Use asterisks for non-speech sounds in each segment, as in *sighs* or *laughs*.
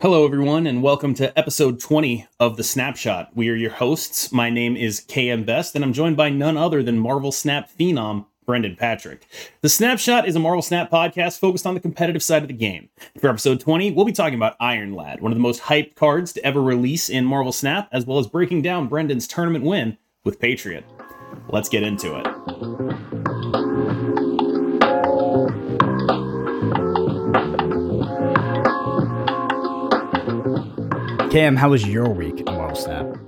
Hello, everyone, and welcome to episode 20 of The Snapshot. We are your hosts. My name is KM Best, and I'm joined by none other than Marvel Snap phenom Brendan Patrick. The Snapshot is a Marvel Snap podcast focused on the competitive side of the game. For episode 20, we'll be talking about Iron Lad, one of the most hyped cards to ever release in Marvel Snap, as well as breaking down Brendan's tournament win with Patriot. Let's get into it. Cam, how was your week in Marvel Snap?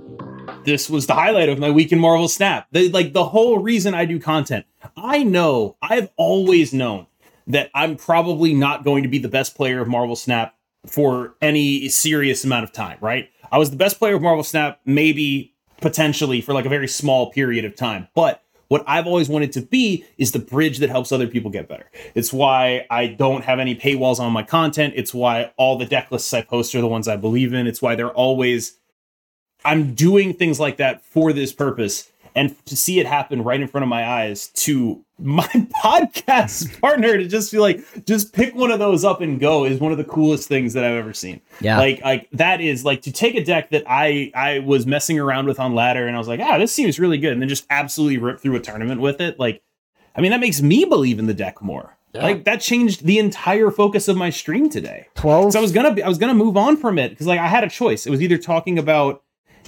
this was the highlight of my week in Marvel Snap. The, like the whole reason I do content. I know, I've always known that I'm probably not going to be the best player of Marvel Snap for any serious amount of time, right? I was the best player of Marvel Snap maybe potentially for like a very small period of time, but what I've always wanted to be is the bridge that helps other people get better. It's why I don't have any paywalls on my content. It's why all the deck lists I post are the ones I believe in. It's why they're always I'm doing things like that for this purpose. And to see it happen right in front of my eyes to my *laughs* podcast partner to just be like, just pick one of those up and go is one of the coolest things that I've ever seen. Yeah. Like, like that is like to take a deck that I I was messing around with on ladder and I was like, ah, this seems really good, and then just absolutely rip through a tournament with it. Like, I mean, that makes me believe in the deck more. Yeah. Like that changed the entire focus of my stream today. 12? So I was gonna be, I was gonna move on from it because like I had a choice. It was either talking about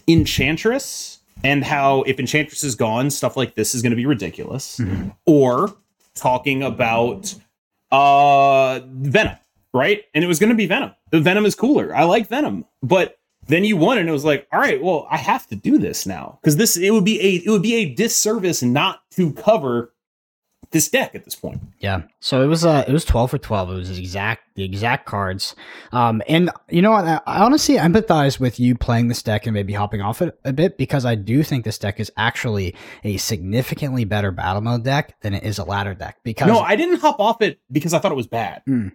Enchantress and how if Enchantress is gone, stuff like this is gonna be ridiculous, or talking about uh Venom, right? And it was gonna be Venom. The Venom is cooler. I like Venom, but then you won, and it was like, all right, well, I have to do this now because this it would be a it would be a disservice not to cover this deck at this point. Yeah. So it was uh it was 12 for 12. It was the exact the exact cards. Um and you know what I, honestly empathize with you playing this deck and maybe hopping off it a bit because I do think this deck is actually a significantly better battle mode deck than it is a ladder deck because No, I didn't hop off it because I thought it was bad. Mm.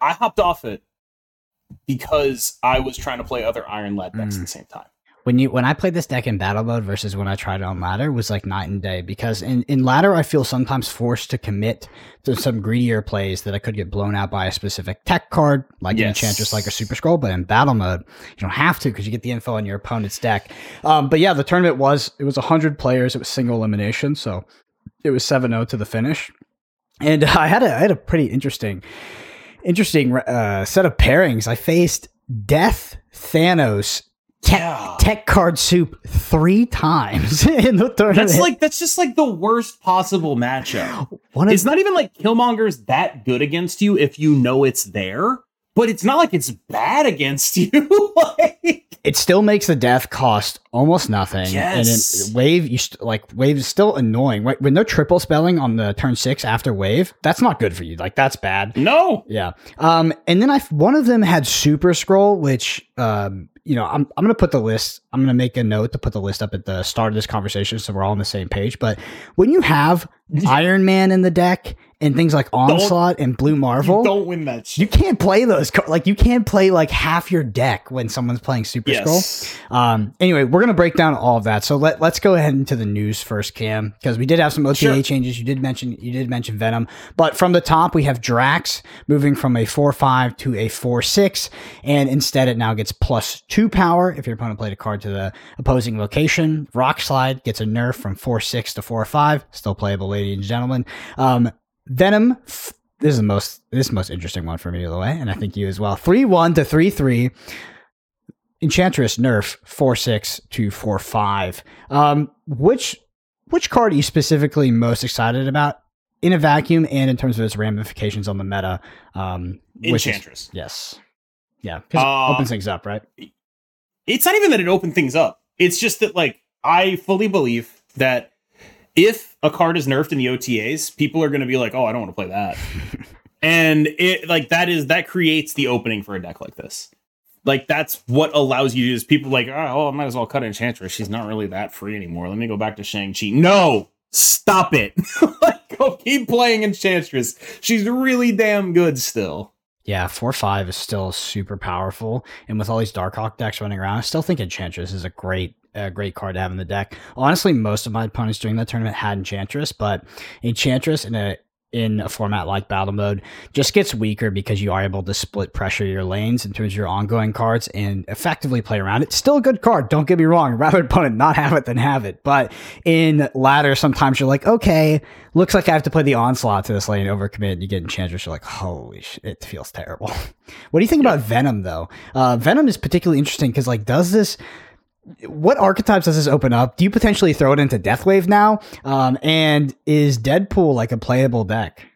I hopped off it because I was trying to play other Iron Lad decks Mm. at the same time. When you when I played this deck in battle mode versus when I tried it on ladder was like night and day because in, in ladder I feel sometimes forced to commit to some greedier plays that I could get blown out by a specific tech card like an Yes. enchantress like a super scroll but in battle mode you don't have to because you get the info on your opponent's deck. Um, but yeah the tournament was it was 100 players it was single elimination so it was 7-0 to the finish. And *laughs* I had a I had a pretty interesting interesting uh, set of pairings. I faced Death Thanos tech, Yeah. tech card soup three times *laughs* in the tournament. That's like that's just like the worst possible matchup. *gasps* It's not even like Killmonger's that good against you if you know it's there, but it's not like it's bad against *laughs* you. like, it still makes the death cost almost nothing. Yes. And wave, you st- like wave is still annoying. Right? When they're triple spelling on the turn six after wave, that's not good for you. Like that's bad. no. Yeah. Um, and then I one of them had super scroll, which um, you know, I'm I'm gonna put the list. I'm gonna make a note to put the list up at the start of this conversation so we're all on the same page. But when you have *laughs* Iron Man in the deck and things like Onslaught and Blue Marvel, don't win that shit. you can't play those. Like you can't play like half your deck when someone's playing Super Scroll. Um, anyway, we're gonna break down all of that. So let let's go ahead into the news first, Cam, because we did have some OTA Sure. changes. You did mention you did mention Venom, but from the top we have Drax moving from a four five to a four six, and instead it now gets plus two power if your opponent played a card to the opposing location. Rock Slide gets a nerf from four six to four five, still playable, ladies and gentlemen. Um, Venom. f- This is the most this is the most interesting one for me, by the way, and I think you as well. Three one to three three. Enchantress nerf four six to four five. Um, which which card are you specifically most excited about in a vacuum and in terms of its ramifications on the meta? Um, which is- Enchantress. yes, yeah, because Uh, it opens things up, right? it's not even that it opened things up. It's just that like I fully believe that if a card is nerfed in the OTAs, people are going to be like, "Oh, I don't want to play that," *laughs* and it like that is that creates the opening for a deck like this. Like that's what allows you to is people like, oh, I might as well cut Enchantress. She's not really that free anymore. Let me go back to Shang Chi. No, stop it. *laughs* like, go keep playing Enchantress. She's really damn good still. Yeah, four five is still super powerful, and with all these Darkhawk decks running around, I still think Enchantress is a great, a great card to have in the deck. Honestly, most of my opponents during that tournament had Enchantress, but Enchantress in a in a format like battle mode just gets weaker because you are able to split pressure your lanes in terms of your ongoing cards and effectively play around it. Still a good card, don't get me wrong. Rather opponent not have it than have it. But in ladder, sometimes you're like, okay, looks like I have to play the onslaught to this lane, overcommit, and you get enchantress, you're like, holy shit, it feels terrible. *laughs* what do you think about Venom though? Uh, Venom is particularly interesting because like does this what archetypes does this open up? Do you potentially throw it into Deathwave now? Um, and is Deadpool like a playable deck?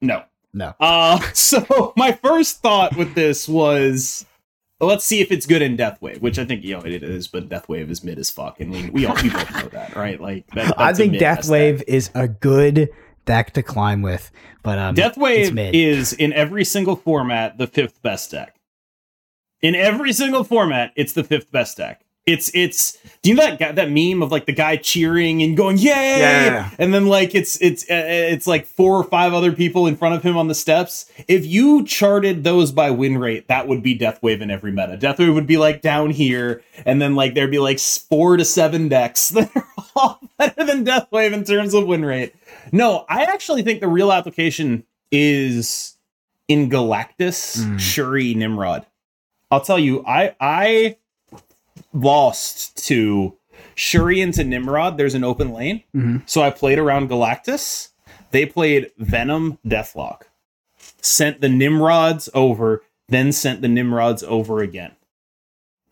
No. No. Uh, *laughs* so my first thought with this was let's see if it's good in Deathwave, which I think you know it is, but Deathwave is mid as fuck, and we we all we both know that, right? Like that, *laughs* I think Deathwave is a good deck to climb with, but um, Deathwave is in every single format the fifth best deck. In every single format, it's the fifth best deck. It's it's do you know that guy, that meme of like the guy cheering and going yay Yeah. and then like it's it's uh, it's like four or five other people in front of him on the steps. If you charted those by win rate, that would be Deathwave in every meta. Deathwave would be like down here, and then like there'd be like four to seven decks *laughs* that are all better than Deathwave in terms of win rate. No, I actually think the real application is in Galactus, Mm. Shuri, Nimrod. I'll tell you, I I lost to Shuri to Nimrod. There's an open lane. Mhm. So I played around Galactus. They played Venom Deathlok. Sent the Nimrods over, then sent the Nimrods over again.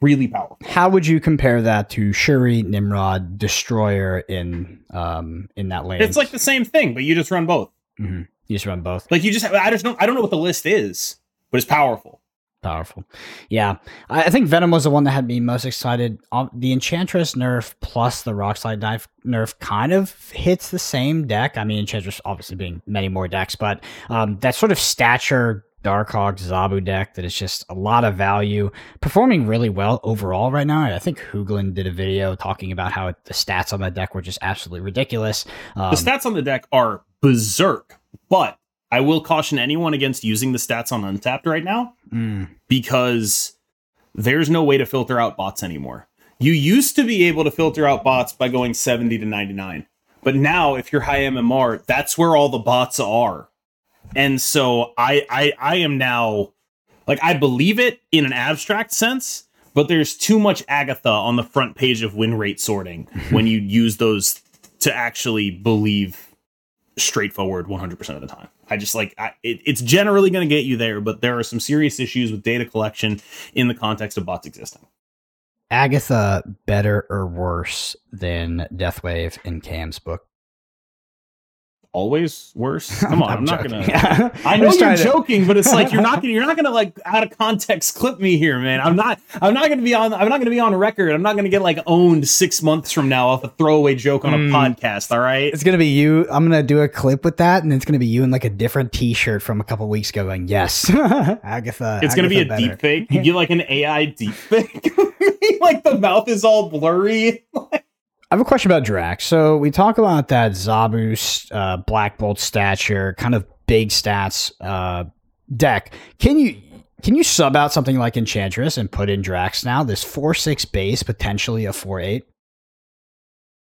Really powerful. How would you compare that to Shuri, Nimrod, Destroyer in um in that lane? It's like the same thing, but you just run both. Mhm. you just run both. Like you just have, I just don't I don't know what the list is, but it's powerful. Powerful. Yeah. I, I think Venom was the one that had me most excited. Um, the Enchantress nerf plus the Rockslide Dive nerf kind of hits the same deck. I mean, Enchantress obviously being many more decks, but um, that sort of stature Darkhawk Zabu deck that is just a lot of value, performing really well overall right now. I think Hooglin did a video talking about how it, the stats on that deck were just absolutely ridiculous. Um, The stats on the deck are berserk, but I will caution anyone against using the stats on Untapped right now mm, because there's no way to filter out bots anymore. You used to be able to filter out bots by going 70 to 99. But now if you're high MMR, that's where all the bots are. And so I I I am now like I believe it in an abstract sense, but there's too much Agatha on the front page of win rate sorting *laughs* when you use those to actually believe straightforward 100% of the time. I just like I, it, it's generally going to get you there, but there are some serious issues with data collection in the context of bots existing. Agatha better or worse than Deathwave in Cam's book? Always worse. *laughs* Come on, I'm, not joking. gonna. *laughs* I know you're to- joking, but it's like you're not *laughs* gonna you're not gonna like out of context clip me here, man. I'm not I'm not gonna be on I'm not gonna be on record. I'm not gonna get like owned six months from now off a throwaway joke on a Mm. podcast. All right. It's gonna be you. I'm gonna do a clip with that, and it's gonna be you in like a different T-shirt from a couple weeks ago, going, "Yes, Agatha." It's gonna be a Agatha better." deep fake. You get like an AI deep fake. like the mouth is all blurry. I have a question about Drax. So we talk about that Zabu uh, Black Bolt stature, kind of big stats uh, deck. Can you can you sub out something like Enchantress and put in Drax now? This four six base, potentially a four eight.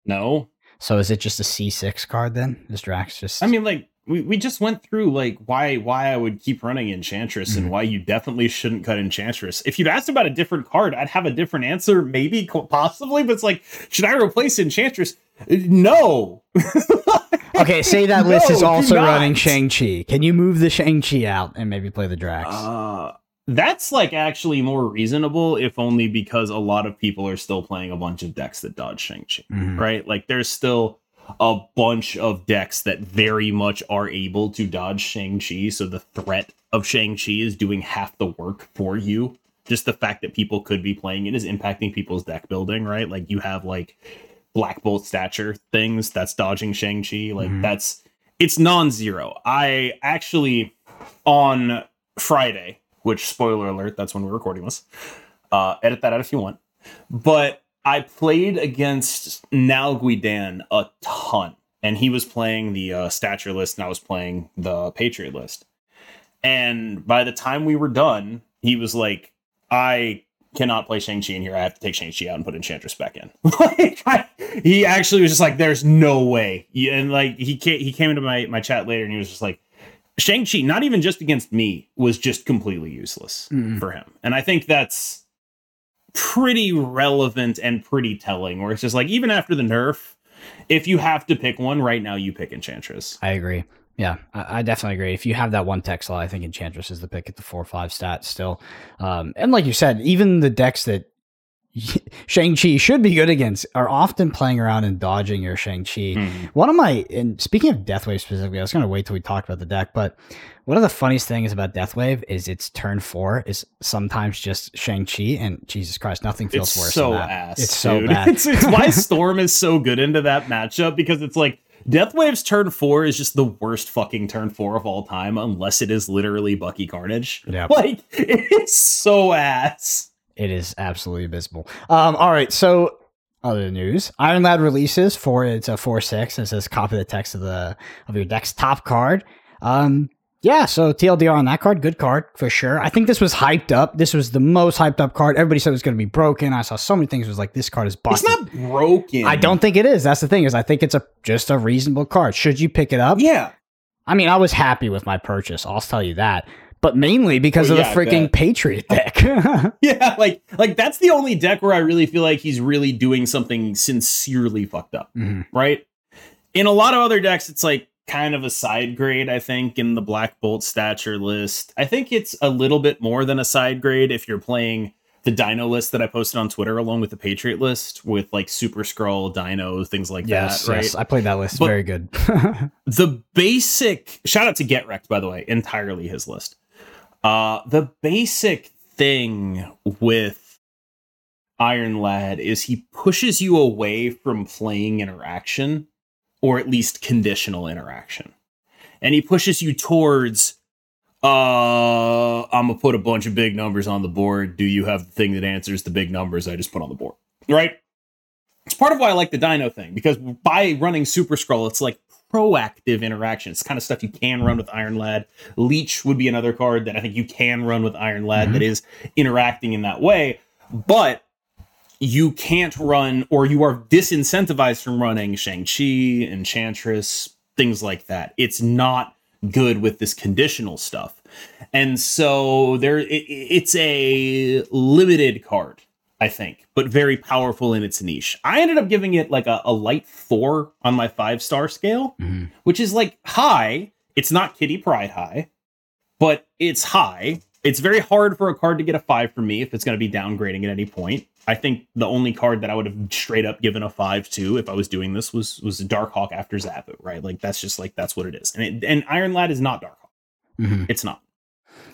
No, So is it just a C six card then? Is Drax just? I mean, like we, we just went through like why why I would keep running Enchantress and Mhm. why you definitely shouldn't cut Enchantress. If you'd asked about a different card, I'd have a different answer, maybe possibly. But it's like, should I replace Enchantress? No. *laughs* okay, say that list is also running Shang Chi. Can you move the Shang Chi out and maybe play the Drax? Uh, that's like actually more reasonable, if only because a lot of people are still playing a bunch of decks that dodge Shang-Chi. Mhm. right? Like there's still a bunch of decks that very much are able to dodge Shang-Chi. So the threat of Shang-Chi is doing half the work for you. Just the fact that people could be playing it is impacting people's deck building, right? Like you have like Black Bolt stature things that's dodging Shang-Chi. Like Mhm. that's it's non-zero. I actually on Friday, which spoiler alert, that's when we're recording this. Uh edit that out if you want. But I played against Nal Guidan a ton, and he was playing the uh, stature list, and I was playing the Patriot list. And by the time we were done, he was like, "I cannot play Shang Chi in here. I have to take Shang Chi out and put Enchantress back in. *laughs* like I, he actually was just like, "There's no way." And like he came, he came into my my chat later and he was just like, "Shang Chi, not even just against me, was just completely useless Mm. for him." And I think that's pretty relevant and pretty telling. Where it's just like, even after the nerf, if you have to pick one right now, you pick Enchantress. I agree. Yeah, I, I definitely agree. If you have that one tech slot, I think Enchantress is the pick at the four five stat still. Um, and like you said, even the decks that *laughs* Shang-Chi should be good against are often playing around and dodging your Shang-Chi. Mhm. One of my, and speaking of Deathwave specifically, I was going to wait till we talked about the deck, but one of the funniest things about Deathwave is its turn four is sometimes just Shang-Chi, and Jesus Christ, nothing feels it's worse so than that. ass. It's so dude. bad. *laughs* It's, it's why *laughs* Storm is so good into that matchup because it's like Deathwave's turn four is just the worst fucking turn four of all time, unless it is literally Bucky Carnage. Yep. Like it's so ass. It is absolutely abysmal. Um, all right, so other news: Iron Lad releases for it's a four six. It says copy the text of the of your deck's top card. Um, yeah, so TLDR on that card, good card for sure. I think this was hyped up. This was the most hyped up card. Everybody said it was going to be broken. I saw so many things. It was like this card is broken. It's not broken. I don't think it is. That's the thing is I think it's a just a reasonable card. Should you pick it up? Yeah. I mean, I was happy with my purchase. I'll tell you that. But mainly because Well, of yeah, the freaking. Patriot deck. *laughs* Yeah, like like that's the only deck where I really feel like he's really doing something sincerely fucked up. Mhm. right? In a lot of other decks, it's like kind of a side grade, I think, in the Black Bolt stature list. I think it's a little bit more than a side grade if you're playing the Dino list that I posted on Twitter along with the Patriot list with like Super Scroll, Dino, things like Yes, that, right? yes, I played that list. But- Very good. *laughs* the basic shout out to Get Wrecked, by the way, entirely his list. Uh the basic thing with Iron Lad is he pushes you away from playing interaction, or at least conditional interaction. And he pushes you towards uh I'm gonna put a bunch of big numbers on the board. Do you have the thing that answers the big numbers I just put on the board? Right? It's part of why I like the Dino thing because by running Super Scroll, it's like proactive interaction. It's kind of stuff you can run with Iron Lad. Leech would be another card that I think you can run with Iron Lad Mhm. that is interacting in that way, but you can't run or you are disincentivized from running Shang-Chi, Enchantress, things like that. It's not good with this conditional stuff. And so there it, it's a limited card, I think, but very powerful in its niche. I ended up giving it like a, a light four on my five star scale, Mhm. which is like high. It's not Kitty Pryde high, but it's high. It's very hard for a card to get a five for me if it's going to be downgrading at any point. I think the only card that I would have straight up given a five to if I was doing this was was Darkhawk after Zabu, right? Like that's just like that's what it is. And it, and Iron Lad is not Darkhawk. Mhm. It's not.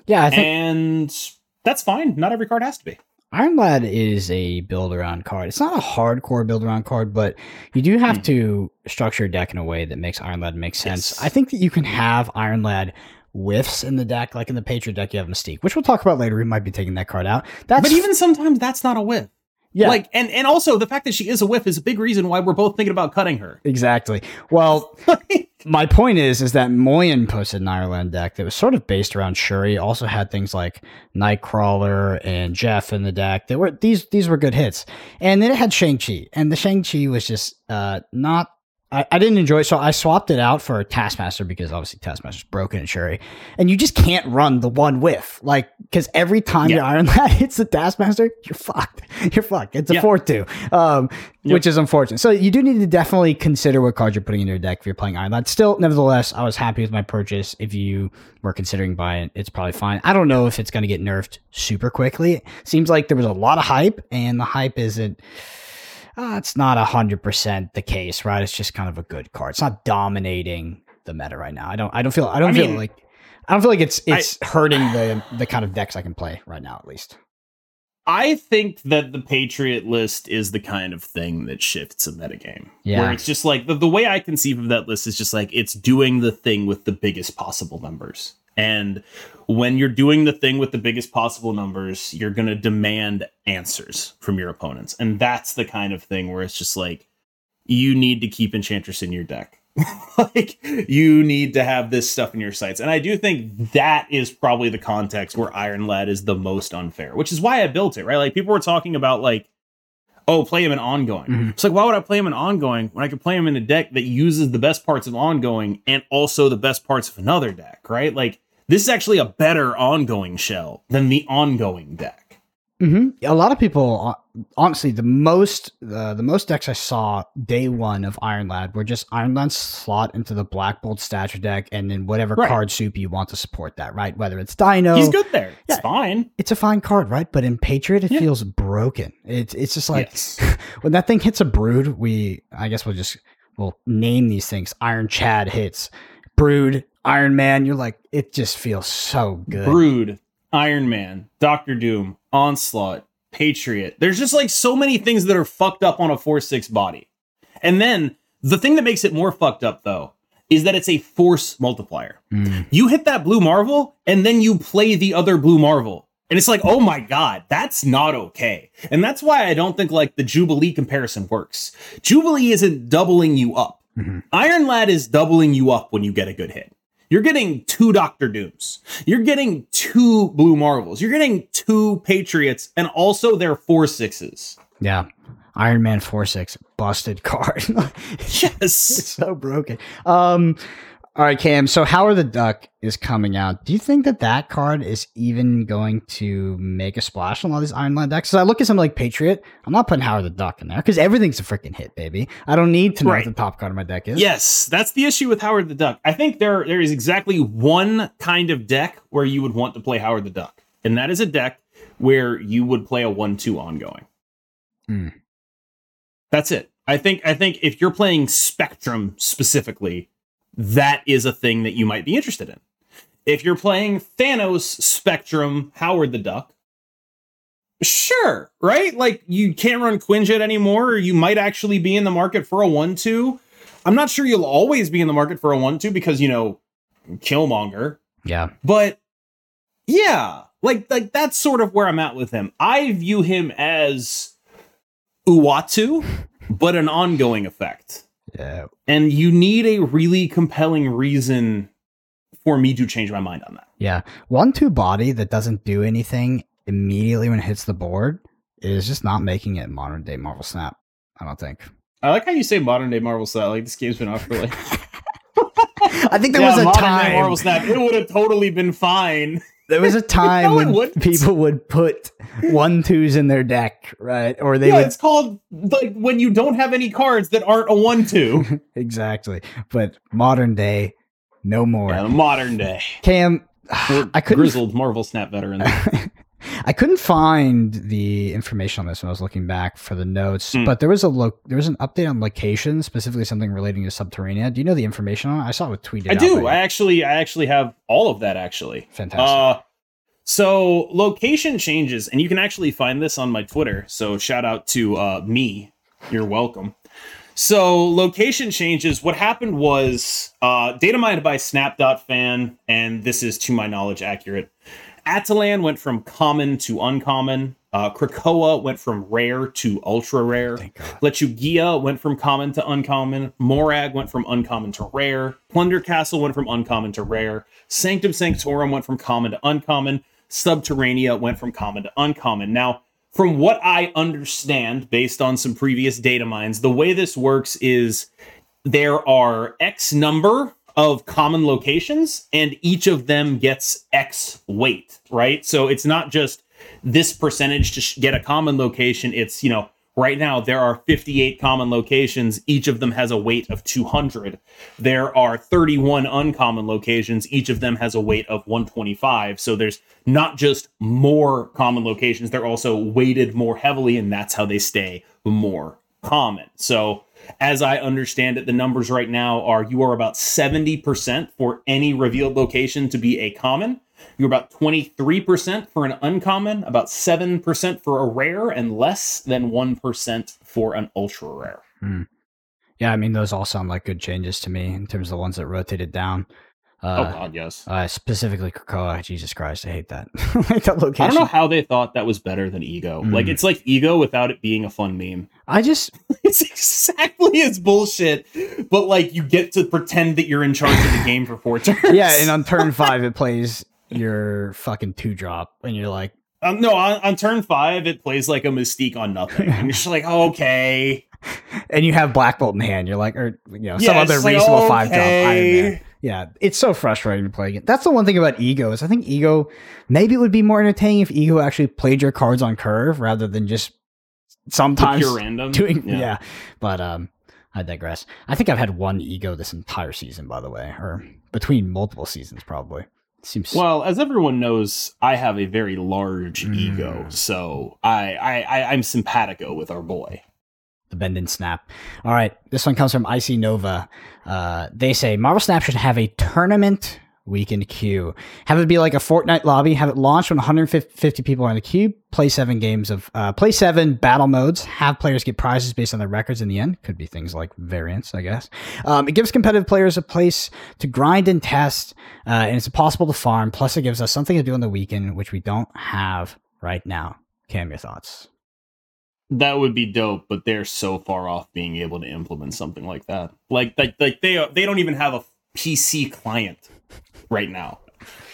Yeah, I think And that's fine. Not every card has to be. Iron Lad is a build around card. It's not a hardcore build around card, but you do have Hmm. to structure a deck in a way that makes Iron Lad make sense. Yes. I think that you can have Iron Lad whiffs in the deck, like in the Patriot deck, you have Mystique, which we'll talk about later. We might be taking that card out. That's but even sometimes that's not a whiff. yeah, Like and and also the fact that she is a whiff is a big reason why we're both thinking about cutting her. exactly. Well, *laughs* my point is, is that Moyen posted an Iron Lad deck that was sort of based around Shuri. Also had things like Nightcrawler and Jeff in the deck. That were these these were good hits, and then it had Shang Chi, and the Shang Chi was just uh, not. I, I didn't enjoy it, so I swapped it out for a Taskmaster because obviously Taskmaster's broken in Shuri, and you just can't run the one whiff, like because every time Yeah. your Iron *laughs* Lad hits the Taskmaster, you're fucked. *laughs* You're fucked. It's a Yeah. four two, um, Yep. which is unfortunate. So you do need to definitely consider what cards you're putting in your deck if you're playing Iron Lad. Still, nevertheless, I was happy with my purchase. If you were considering buying it, it's probably fine. I don't know if it's going to get nerfed super quickly. It Seems like there was a lot of hype, and the hype isn't. Uh, it's not hundred percent the case, right? It's just kind of a good card. It's not dominating the meta right now. I don't. I don't feel. I don't I feel mean- like. I don't feel like it's I- it's hurting the the kind of decks I can play right now, at least. I think that the Patriot list is the kind of thing that shifts a metagame. Yeah. Where it's just like the, the way I conceive of that list is just like it's doing the thing with the biggest possible numbers. And when you're doing the thing with the biggest possible numbers, you're going to demand answers from your opponents. And that's the kind of thing where it's just like you need to keep Enchantress in your deck. *laughs* like you need to have this stuff in your sights. And I do think that is probably the context where Iron Lad is the most unfair, which is why I built it, right? Like people were talking about like, oh, play him in ongoing. Mhm. It's like, why would I play him in ongoing when I could play him in a deck that uses the best parts of ongoing and also the best parts of another deck, right? Like this is actually a better ongoing shell than the ongoing deck. hmm A lot of people, uh, honestly, the most uh, the most decks I saw day one of Iron Lad were just Iron Lad slot into the Black Bolt stature deck, and then whatever Right. card soup you want to support that, right? Whether it's Dino, He's good there. It's Yeah. fine. it's a fine card, right? But in Patriot, it Yeah. feels broken. It's it's just like yes. *laughs* when that thing hits a brood, we I guess we'll just we'll name these things. Iron Chad hits brood, Iron Man. You're like, it just feels so good. Brood, Iron Man, Doctor Doom, Onslaught, Patriot. There's just like so many things that are fucked up on a 4 6 body. And then the thing that makes it more fucked up, though, is that it's a force multiplier. Mm. You hit that blue Marvel, and then you play the other blue Marvel. And it's like, oh my God, that's not okay. And that's why I don't think like the Jubilee comparison works. Jubilee isn't doubling you up. Mhm. Iron Lad is doubling you up when you get a good hit. You're getting two Doctor Dooms. You're getting two Blue Marvels. You're getting two Patriots and also their four sixes. Yeah. Iron Man 4 6, busted card. it's *laughs* Yes. so broken. Um, all right, Cam. So Howard the Duck is coming out. Do you think that that card is even going to make a splash on all these Iron decks? Because I look at something like Patriot. I'm not putting Howard the Duck in there because everything's a freaking hit, baby. I don't need to know Right. what the top card of my deck is. Yes, that's the issue with Howard the Duck. I think there there is exactly one kind of deck where you would want to play Howard the Duck, and that is a deck where you would play a one-two ongoing. Hmm. That's it. I think I think if you're playing Spectrum specifically, that is a thing that you might be interested in. If you're playing Thanos Spectrum Howard the Duck, sure, right? Like you can't run Quinjet anymore, or you might actually be in the market for a one-two. I'm not sure you'll always be in the market for a one-two because you know Killmonger, Yeah. but yeah, like like that's sort of where I'm at with him. I view him as Uatu, but an ongoing effect. Yeah. And you need a really compelling reason for me to change my mind on that. Yeah. One two body that doesn't do anything immediately when it hits the board is just not making it modern day Marvel Snap. I don't think. I like how you say modern day Marvel Snap. Like this game's been out for like *laughs* I think there Yeah, was a time. Marvel Snap. It would have totally been fine. There was a *laughs* time No, it when people would put one twos in their deck, right? Or they yeah, would it's called like when you don't have any cards that aren't a one-two. *laughs* exactly. But modern day, no more. yeah, modern day. Cam, *sighs* We're I couldn't. grizzled Marvel Snap veterans. *laughs* I couldn't find the information on this when I was looking back for the notes, Hmm. but there was a lo- there was an update on location, specifically something relating to Subterranea. Do you know the information on it? I saw it was tweeted. I out do. I actually, I actually have all of that. Actually, Fantastic. Uh, so location changes, and you can actually find this on my Twitter. So shout out to uh, me. You're welcome. So location changes. What happened was uh, data mined by Snap.fan, and this is to my knowledge accurate. Attilan went from common to uncommon. Uh, Krakoa went from rare to ultra rare. Lechuguilla went from common to uncommon. Morag went from uncommon to rare. Plunder Castle went from uncommon to rare. Sanctum Sanctorum went from common to uncommon. Subterranea went from common to uncommon. Now, from what I understand, based on some previous data mines, the way this works is there are X number of common locations, and each of them gets X weight, right? So it's not just this percentage to sh- get a common location. It's, you know, right now there are 58 common locations. Each of them has a weight of 200. There are 31 uncommon locations. Each of them has a weight of 125. So there's not just more common locations, they're also weighted more heavily, and that's how they stay more common. So as I understand it, the numbers right now are you are about 70% for any revealed location to be a common. You're about 23% for an uncommon, about 7% for a rare, and less than 1% for an ultra rare. Hmm. Yeah, I mean those all sound like good changes to me in terms of the ones that rotated down. Oh Uh, God, yes. uh, specifically Krakoa. Jesus Christ, I hate that. *laughs* I that location. I don't know how they thought that was better than ego. Like Mm. it's like ego without it being a fun meme. *laughs* I just It's exactly as bullshit, but like you get to pretend that you're in charge of the game for four *laughs* turns. yeah, and on turn five it plays your fucking two drop, and you're like, um, no, on, on turn five it plays like a mystique on nothing, and you're just like, okay, and you have Black Bolt in hand. You're like, or you know, some Yeah, other it's like, reasonable five drop Iron. Man. Yeah, it's so frustrating to play again. That's the one thing about Ego is I think Ego maybe it would be more entertaining if Ego actually played your cards on curve rather than just sometimes random. doing yeah. But um, I digress. I think I've had one Ego this entire season, by the way, or between multiple seasons probably. Seems Well, as everyone knows, I have a very large Mm. ego, so I, I, I I'm simpatico with our boy. The bend and snap. All right, this one comes from Icy Nova. Uh, they say Marvel Snap should have a tournament weekend queue. Have it be like a Fortnite lobby. Have it launch when 150 people are in the queue. Play seven games of uh, play seven battle modes. Have players get prizes based on their records in the end. Could be things like variants, I guess. Um, it gives competitive players a place to grind and test, uh, and it's possible to farm. Plus, it gives us something to do on the weekend, which we don't have right now. Cam, your thoughts? That would be dope, but they're so far off being able to implement something like that. Like, like, like they are, they don't even have a PC client right now.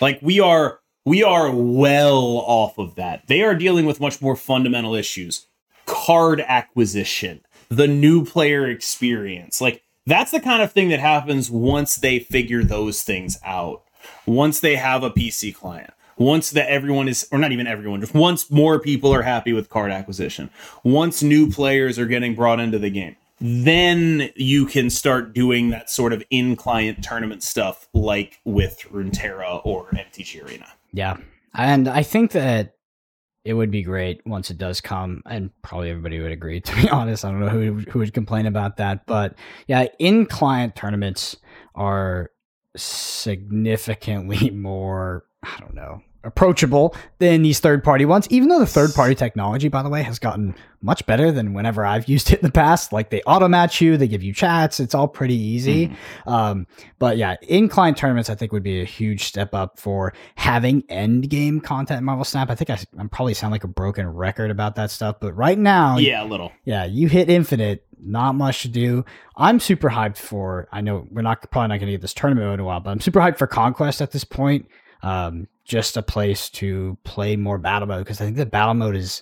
Like we are we are well off of that. They are dealing with much more fundamental issues. Card acquisition, the new player experience. Like that's the kind of thing that happens once they figure those things out. Once they have a PC client. Once that everyone is or not even everyone, just once more people are happy with card acquisition. Once new players are getting brought into the game then you can start doing that sort of in client tournament stuff like with Runeterra or MTG Arena. Yeah. And I think that it would be great once it does come, and probably everybody would agree, *laughs* to be honest. I don't know who, who would complain about that. But yeah, in client tournaments are significantly *laughs* more, I don't know, approachable than these third party ones. Even though the third party technology, by the way, has gotten much better than whenever I've *laughs* used it in the past. Like they auto match you, they give you chats, it's all pretty easy. Um, but yeah, in client tournaments, I think would be a huge step up for having end game content in Marvel Snap. I think I, I'm probably sound like a broken record about that stuff, but right now, Yeah, a little. yeah, you hit infinite, not much to do. I'm super hyped for. I know we're not probably not going to get this tournament in a while, but I'm super hyped for Conquest at this point. Um, just a place to play more battle mode because I think the battle mode is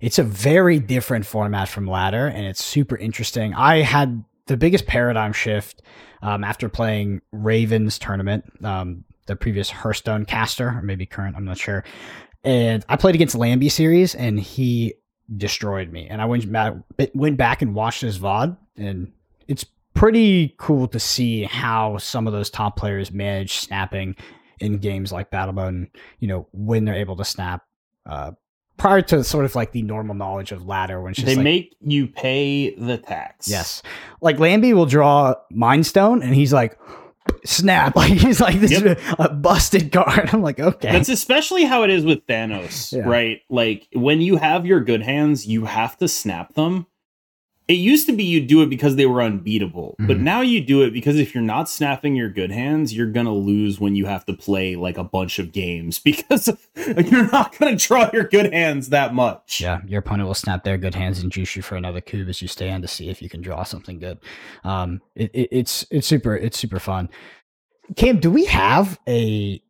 it's a very different format from ladder and it's super interesting. I had the biggest paradigm shift um, after playing Ravens tournament, um, the previous Hearthstone caster, or maybe current, I'm not sure. And I played against Lambie series and he destroyed me. And I went back, went back and watched his VOD and it's pretty cool to see how some of those top players manage snapping in games like Battle Mode and, you know, when they're able to snap uh, prior to sort of like the normal knowledge of ladder when They like, make you pay the tax. Yes. Like Lambie will draw Mind Stone and he's like, snap. *laughs* Like he's like, this Yep. is a busted card. *laughs* I'm like, okay. That's especially how it is with Thanos, Yeah. right? Like when you have your good hands, you have to snap them. It used to be you do it because they were unbeatable, but Mhm. now you do it because if you're not snapping your good hands, you're gonna lose when you have to play like a bunch of games *laughs* because *laughs* you're not gonna draw your good hands that much. Yeah, your opponent will snap their good hands and juice you for another cube as you stay on to see if you can draw something good. Um, it, it, it's it's super it's super fun. Cam, do we have a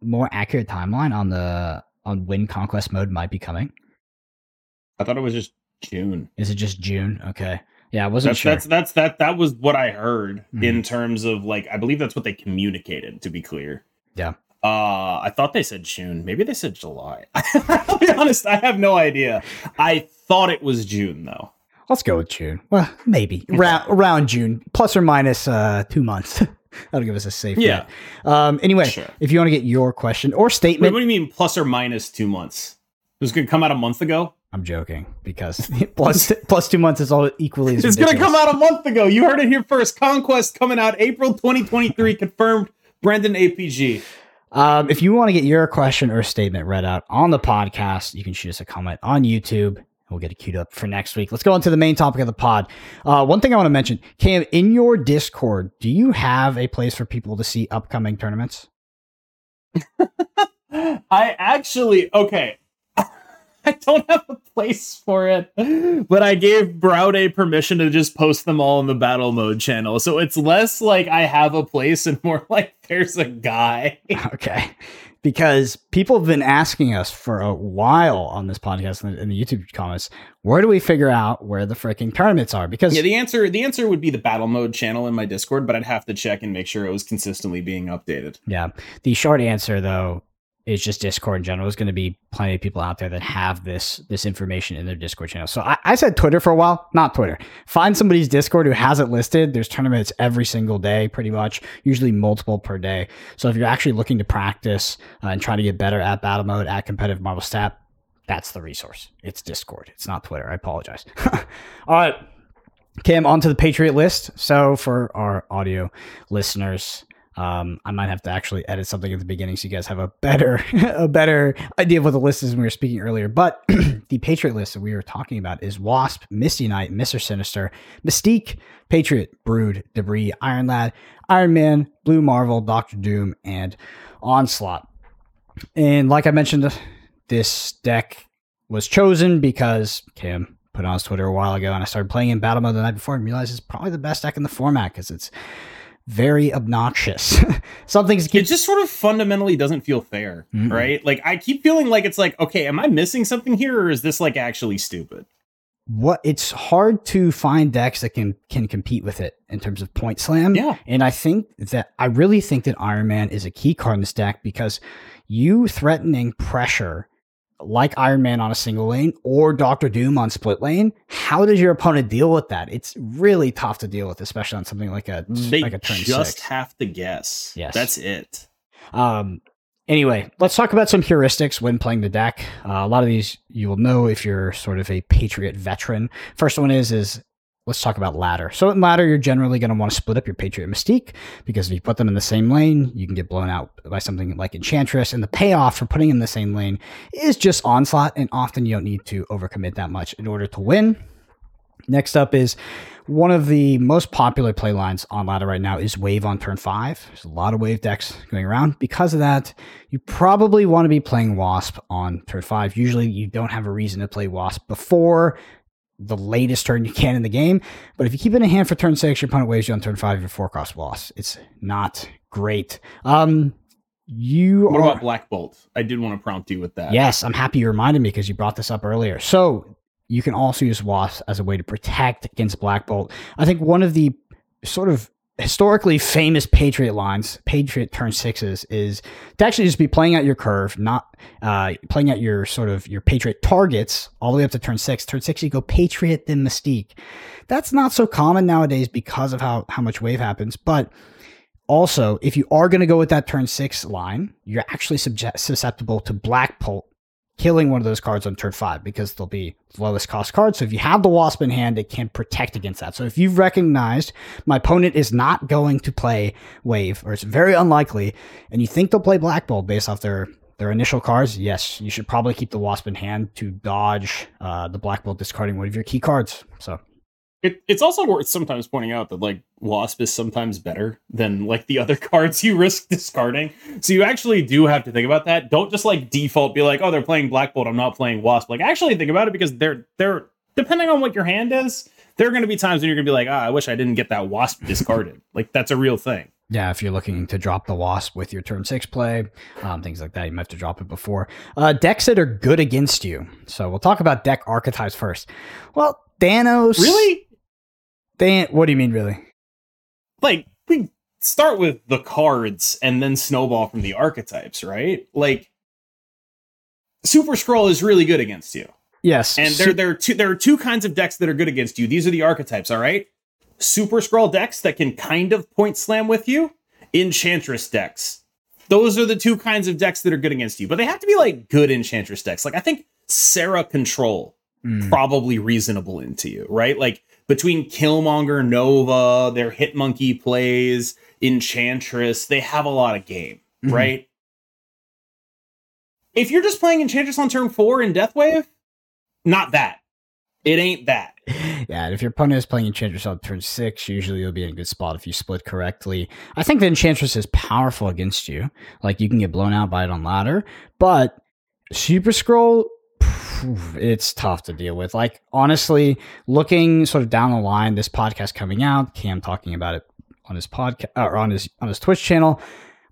more accurate timeline on the on when conquest mode might be coming? I thought it was just June. Is it just June? Okay, yeah, I wasn't That's sure. that's that's that that was what I heard Mhm. in terms of like I believe that's what they communicated to be clear. Yeah. Uh I thought they said June. Maybe they said July. *laughs* I'll be honest, I have no idea. I thought it was June though. Let's go with June. Well, maybe around around June, plus or minus uh, two months. *laughs* That'll give us a safe. Yeah. Um. Anyway, Sure. if you want to get your question or Wait, statement, what do you mean plus or minus two months? It was gonna come out a month ago? I'm joking because *laughs* *laughs* plus plus two months is all equally as It's gonna come out a month ago. You heard it here first. Conquest coming out April 2023, *laughs* confirmed. Brendan APG. Um, if you want to get your question or statement read out on the podcast, you can shoot us a comment on YouTube We'll get it queued up for next week. Let's go on to the main topic of the pod. Uh, one thing I want to mention, Cam, in your Discord, do you have a place for people to see upcoming tournaments? I actually okay. I don't have a place for it, but I gave Browday permission to just post them all in the battle mode channel. So it's less like I have a place and more *laughs* like there's a guy. *laughs* okay. Because people have been asking us for a while on this podcast and in the YouTube comments, where do we figure out where the freaking tournaments are? Because yeah, the answer the answer would be the battle mode channel in my Discord, but I'd have to check and make sure it was consistently being updated. Yeah. The short answer though is just Discord in general. There's going to be plenty of people out there that have this this information in their Discord channel. So I, I, said Twitter for a while, not Twitter. Find somebody's Discord who has it listed. There's tournaments every single day, pretty much, usually multiple per day. So if you're actually looking to practice uh, and trying to get better at battle mode, at competitive Marvel Snap, that's the resource. It's Discord. It's not Twitter. I apologize. *laughs* All right. Cam, onto the Patriot list. So for our audio listeners, um, I might have to actually edit something at the beginning so you guys have a better *laughs* a better idea of what the list is when we were speaking earlier. But *clears throat* the Patriot list that we were talking about is Wasp, Misty Knight, Mister Sinister, Mystique, Patriot, Brood, Debris, Iron Lad, Iron Man, Blue Marvel, Doctor Doom, and Onslaught. And like I mentioned, this deck was chosen because Kim put on his Twitter a while ago, and I started playing in Battle Mode the night before and realized it's probably the best deck in the format because it's very obnoxious. *laughs* Something's keep- it just sort of fundamentally doesn't feel fair, mm-hmm. right? Like I keep feeling like it's like, okay, am I missing something here, or is this like actually stupid? What it's hard to find decks that can can compete with it in terms of point slam. Yeah, and I think that I really think that Iron Man is a key card in this deck because you threatening pressure like Iron Man on a single lane or Doctor Doom on split lane, how does your opponent deal with that? It's really tough to deal with, especially on something like a they like a turn just six. have to guess. Yes, that's it. Um. Anyway, let's talk about some heuristics when playing the deck. Uh, a lot of these you will know if you're sort of a Patriot veteran. First one is is let's talk about ladder. So in ladder, you're generally going to want to split up your Patriot Mystique because if you put them in the same lane, you can get blown out by something like Enchantress. And the payoff for putting in the same lane is just onslaught, and often you don't need to overcommit that much in order to win. Next up is one of the most popular play lines on ladder right now is wave on turn five. There's a lot of wave decks going around. Because of that, you probably want to be playing Wasp on turn five. Usually you don't have a reason to play Wasp before the latest turn you can in the game. But if you keep it in hand for turn six, your opponent waves you on turn five, your four cost loss. It's not great. Um, you what are, about Black Bolt? I did want to prompt you with that. Yes, I'm happy you reminded me because you brought this up earlier. So you can also use Wasp as a way to protect against Black Bolt. I think one of the sort of historically famous Patriot lines, Patriot turn sixes, is to actually just be playing out your curve, not uh, playing out your sort of your Patriot targets all the way up to turn six. Turn six, you go Patriot, then Mystique. That's not so common nowadays because of how, how much wave happens. But also, if you are going to go with that turn six line, you're actually subject, susceptible to Black Bolt killing one of those cards on turn five because they'll be lowest cost cards. So if you have the Wasp in hand, it can protect against that. So if you've recognized my opponent is not going to play Wave, or it's very unlikely, and you think they'll play Black Bolt based off their their initial cards, yes, you should probably keep the Wasp in hand to dodge uh, the Black Bolt discarding one of your key cards. So it, it's also worth sometimes pointing out that like Wasp is sometimes better than like the other *laughs* cards you risk discarding. So you actually do have to think about that. Don't just like default be like, oh, they're playing Black Bolt, I'm not playing Wasp. Like actually think about it because they're they're depending on what your hand is, there are going to be times when you're going to be like, ah, I wish I didn't get that Wasp discarded. *laughs* like that's a real thing. Yeah, if you're looking to drop the Wasp with your turn six play, um, things like that, you might have to drop it before. Uh, decks that are good against you. So we'll talk about deck archetypes first. Well, Thanos. Really? They, what do you mean, really? Like, we start with the cards and then snowball from the archetypes, right? Like, Super Scroll is really good against you. Yes, and there there are two there are two kinds of decks that are good against you. These are the archetypes, all right. Super Scroll decks that can kind of point slam with you. Enchantress decks. Those are the two kinds of decks that are good against you, but they have to be like good Enchantress decks. Like I think Sera Control mm. probably reasonable into you, right? Like between Killmonger, Nova, their Hitmonkey plays, Enchantress, they have a lot of game, mm-hmm. right? If you're just playing Enchantress on turn four in Deathwave, not that. It ain't that. *laughs* Yeah, if your opponent is playing Enchantress on turn six, usually you'll be in a good spot if you split correctly. I think the Enchantress is powerful against you. Like you can get blown out by it on ladder, but Super Scroll, *sighs* it's tough to deal with. Like honestly, looking sort of down the line, this podcast coming out, Cam talking about it on his podcast or on his on his Twitch channel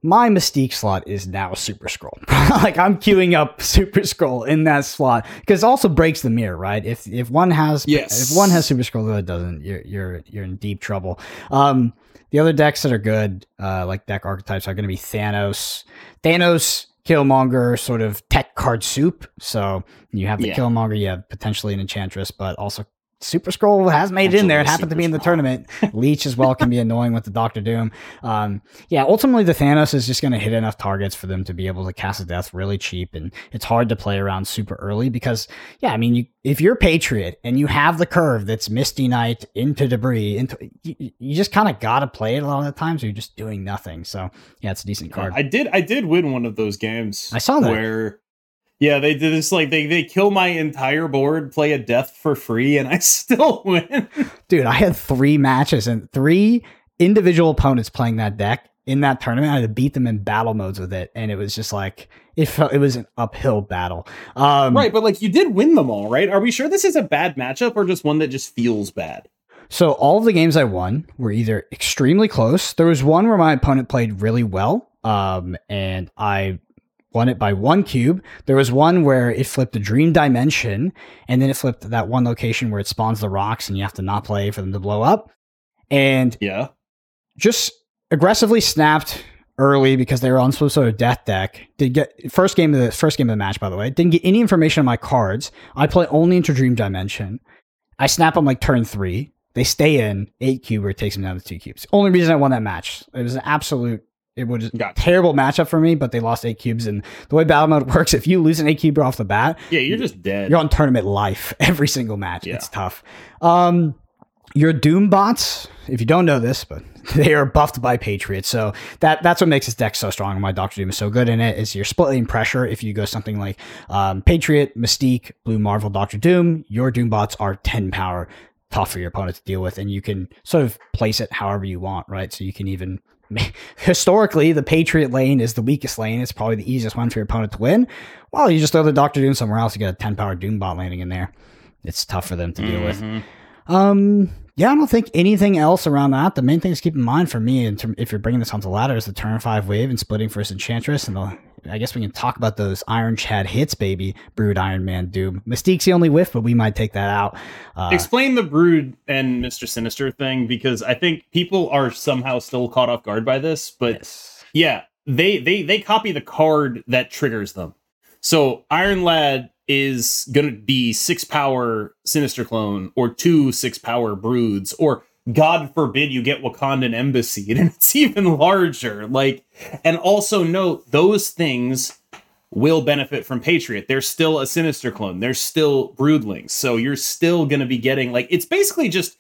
my Mystique slot is now Super Scroll. *laughs* like I'm queuing up *laughs* Super Scroll in that slot because also breaks the mirror, right? If if one has yes. if one has Super Scroll, the other doesn't, you're you're you're in deep trouble. Um, the other decks that are good, uh, like deck archetypes, are going to be Thanos, Thanos, Killmonger, sort of tech card soup. So you have the yeah. Killmonger, you have potentially an Enchantress, but also Super Skrull has made it in there. It happened to be in the tournament. Leech as well can be *laughs* annoying with the Doctor Doom. Um, yeah, ultimately the Thanos is just going to hit enough targets for them to be able to cast a death really cheap, and it's hard to play around super early because, yeah, I mean, you, if you're Patriot and you have the curve that's Misty Knight into debris, into you, you just kind of got to play it a lot of the times. Or you're just doing nothing. So yeah, it's a decent card. I did I did win one of those games. I saw that where yeah, they did this like they they kill my entire board, play a death for free, and I *laughs* still win. Dude, I had three matches and three individual opponents playing that deck in that tournament. I had to beat them in battle modes with it, and it was just like it felt it was an uphill battle. Um, right, but like you did win them all, right? Are we sure this is a bad matchup or just one that just feels bad? So all of the games I won were either extremely close. There was one where my opponent played really well, um, and I won it by one cube. There was one where it flipped the dream dimension, and then it flipped that one location where it spawns the rocks, and you have to not play for them to blow up. And yeah, just aggressively snapped early because they were on some sort of death deck. Did get first game of the first game of the match, by the way. Didn't get any information on my cards. I play only into Dream Dimension. I snap them like turn three. They stay in eight cube, or it takes them down to two cubes. Only reason I won that match. It was an absolute it was a terrible matchup for me, but they lost eight cubes. And the way battle mode works, if you lose an eight cube off the bat, yeah, you're just dead. You're on tournament life *laughs* every single match. Yeah. It's tough. Um, your Doom bots, if you don't know this, but *laughs* they are buffed by Patriot. So that that's what makes this deck so strong. And why Doctor Doom is so good in it is you're splitting pressure. If you go something like um, Patriot, Mystique, Blue Marvel, Doctor Doom, your Doom bots are 10 power, tough for your opponent to deal with, and you can sort of place it however you want, right? So you can even *laughs* historically, the Patriot lane is the weakest lane. It's probably the easiest one for your opponent to win. Well, you just throw the Doctor Doom somewhere else. You get a 10 power Doom bot landing in there. It's tough for them to deal mm-hmm. with. Um, yeah, I don't think anything else around that. The main thing to keep in mind for me, in term, if you're bringing this onto ladder, is the turn five wave and splitting first Enchantress. And the, I guess we can talk about those Iron Chad hits, baby. Brood, Iron Man, Doom. Mystique's the only whiff, but we might take that out. Uh, Explain the Brood and Mister Sinister thing because I think people are somehow still caught off guard by this. But yes. yeah, they they they copy the card that triggers them. So Iron Lad is going to be six power Sinister Clone or two six power Broods or God forbid you get Wakandan Embassy *laughs* and it's even larger. Like, and also note those things will benefit from Patriot. There's still a Sinister Clone. There's still Broodlings. So you're still going to be getting like it's basically just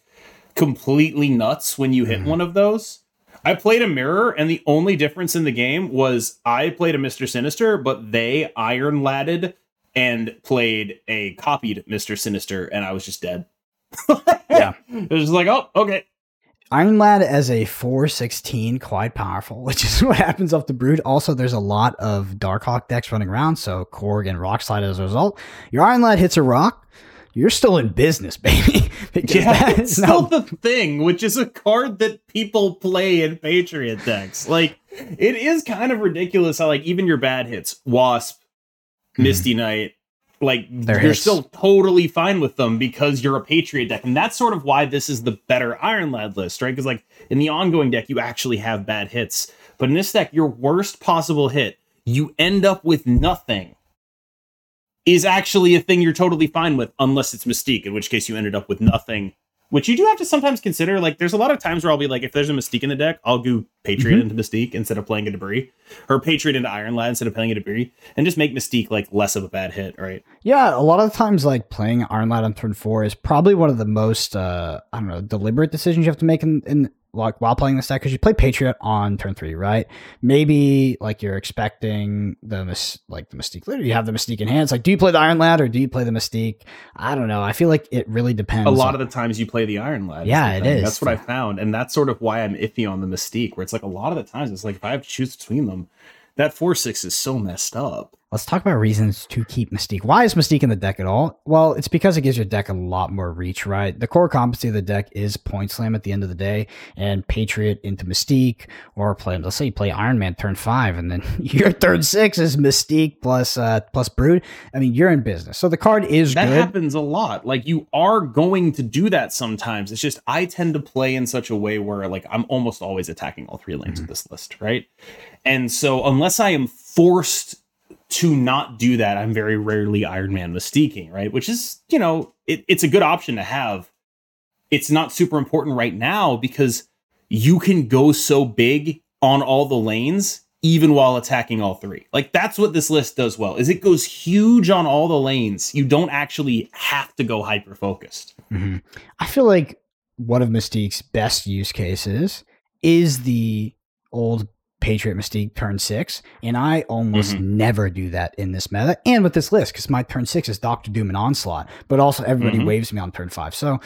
completely nuts when you hit mm-hmm. one of those. I played a mirror, and the only difference in the game was I played a Mister Sinister, but they iron ladded and played a copied Mister Sinister, and I was just dead. *laughs* yeah, it was like, oh, okay. Iron Lad as a 416, quite powerful, which is *laughs* what happens off the Brood. Also, there's a lot of Darkhawk decks running around, so Korg and Rock Slide as a result. Your Iron Lad hits a rock, you're still in business, *laughs* baby. yeah, it's still the thing, which is a card that people play in Patriot decks. Like, it is kind of ridiculous how, like, even your bad hits, Wasp, mm-hmm. Misty Knight, like They're you're still totally fine with them because you're a Patriot deck, and that's sort of why this is the better Iron Lad list, right? Because like in the ongoing deck, you actually have bad hits, but in this deck, your worst possible hit, you end up with nothing. Is actually a thing you're totally fine with, unless it's Mystique, in which case you ended up with nothing which you do have to sometimes consider. Like, there's a lot of times where I'll be like, if there's a Mystique in the deck, I'll go Patriot mm-hmm. into Mystique instead of playing a Debris, or Patriot into Iron Lad instead of playing a Debris, and just make Mystique like less of a bad hit, right? Yeah, a lot of times, like playing Iron Lad on turn four is probably one of the most, uh, I don't know, deliberate decisions you have to make in, in like while playing this deck because you play Patriot on turn three, right? Maybe like you're expecting the like the Mystique. Literally, you have the Mystique in hands. Like, do you play the Iron Lad or do you play the Mystique? I don't know. I feel like it really depends. A lot of the times you play the Iron Lad. Yeah, it is. That's what I found, and that's sort of why I'm iffy on the Mystique. Where it's like a lot of the times it's like if I have to choose between them, that four six is so messed up. Let's talk about reasons to keep Mystique. Why is Mystique in the deck at all? Well, it's because it gives your deck a lot more reach, right? The core competency of the deck is Point Slam at the end of the day, and Patriot into Mystique, or play, let's say you play Iron Man turn five, and then *laughs* your turn six is Mystique plus, uh, plus Brood. I mean, you're in business. So the card is that good. happens a lot. Like you are going to do that sometimes. It's just I tend to play in such a way where like I'm almost always attacking all three lanes Mhm. of this list, right? And so unless I am forced to not do that, I'm very rarely Iron Man mystiquing, right? Which is, you know, it, it's a good option to have. It's not super important right now because you can go so big on all the lanes even while attacking all three. Like that's what this list does well. Is it goes huge on all the lanes. You don't actually have to go hyper focused. Mhm. I feel like one of Mystique's best use cases is the old Patriot Mystique turn six, and I almost never do that in this meta and with this list because my turn six is Doctor Doom and Onslaught, but also everybody Mhm. waves me on turn five. So,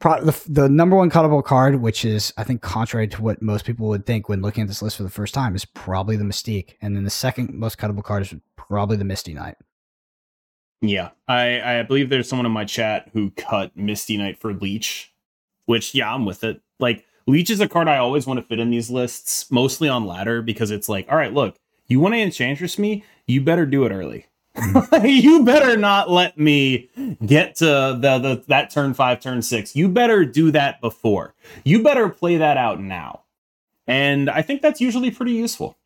pro- the, the number one cuttable card, which is I think contrary to what most people would think when looking at this list for the first time, is probably the Mystique, and then the second most cuttable card is probably the Misty Knight. Yeah. I, I believe there's someone in my chat who cut Misty Knight for Leech, which yeah, I'm with it. Like Leech is a card I always want to fit in these lists, mostly on ladder, because it's like, all right, look, you want to enchantress me, you better do it early. Mm. *laughs* you better not let me get to the, the that turn five, turn six. You better do that before. You better play that out now. And I think that's usually pretty useful.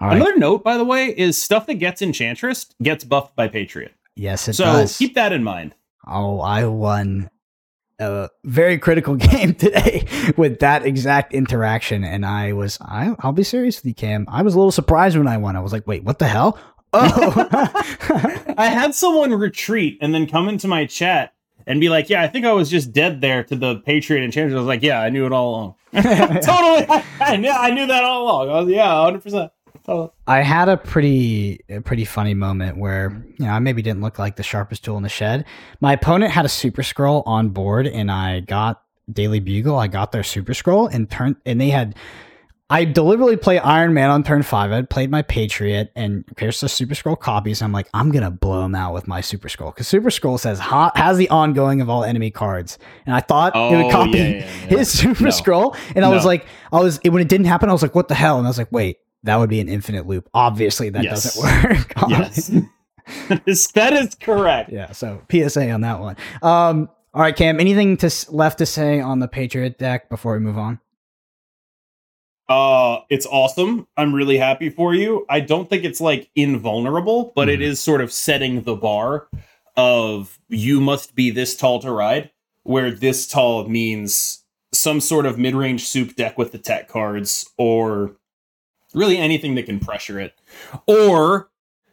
All right. Another note, by the way, is stuff that gets enchantress gets buffed by Patriot. yes, it so does. keep that in mind. Oh, I won a very critical *laughs* game today with that exact interaction. And I was, I, will be serious with you, Cam. I was a little surprised when I won. I was like, wait, what the hell? *laughs* Oh, I had someone retreat and then come into my chat and be like, yeah, I think I was just dead there to the Patriot and Champions. I was like, yeah, I knew it all along. *laughs* totally. I, I, knew, I knew that all along. I was, yeah, 100%. I had a pretty a pretty funny moment where you know I maybe didn't look like the sharpest tool in the shed. My opponent had a super Skrull on board, and I got Daily Bugle. I got their super Skrull and turned, and they had. I deliberately play Iron Man on turn five. I played my Patriot, and here's the Super Skrull copies. I'm like, I'm gonna blow them out with my Super Skrull because Super Skrull says hot has the ongoing of all enemy cards, and I thought oh, it would oh, copy yeah, yeah, yeah. his *laughs* Super no. Scroll, and I no. was like, I was it, when it didn't happen, I was like, what the hell? And I was like, wait, that would be an infinite loop. Obviously, that Yes. doesn't work. *laughs* Yes, that *laughs* is- that is correct. yeah. So PSA on that one. Um. All right, Cam. Anything to left to say on the Patriot deck before we move on? Uh, it's awesome. I'm really happy for you. I don't think it's like invulnerable, but it Mhm. is sort of setting the bar of you must be this tall to ride, where this tall means some sort of mid-range soup deck with the tech cards, or really anything that can pressure it. Or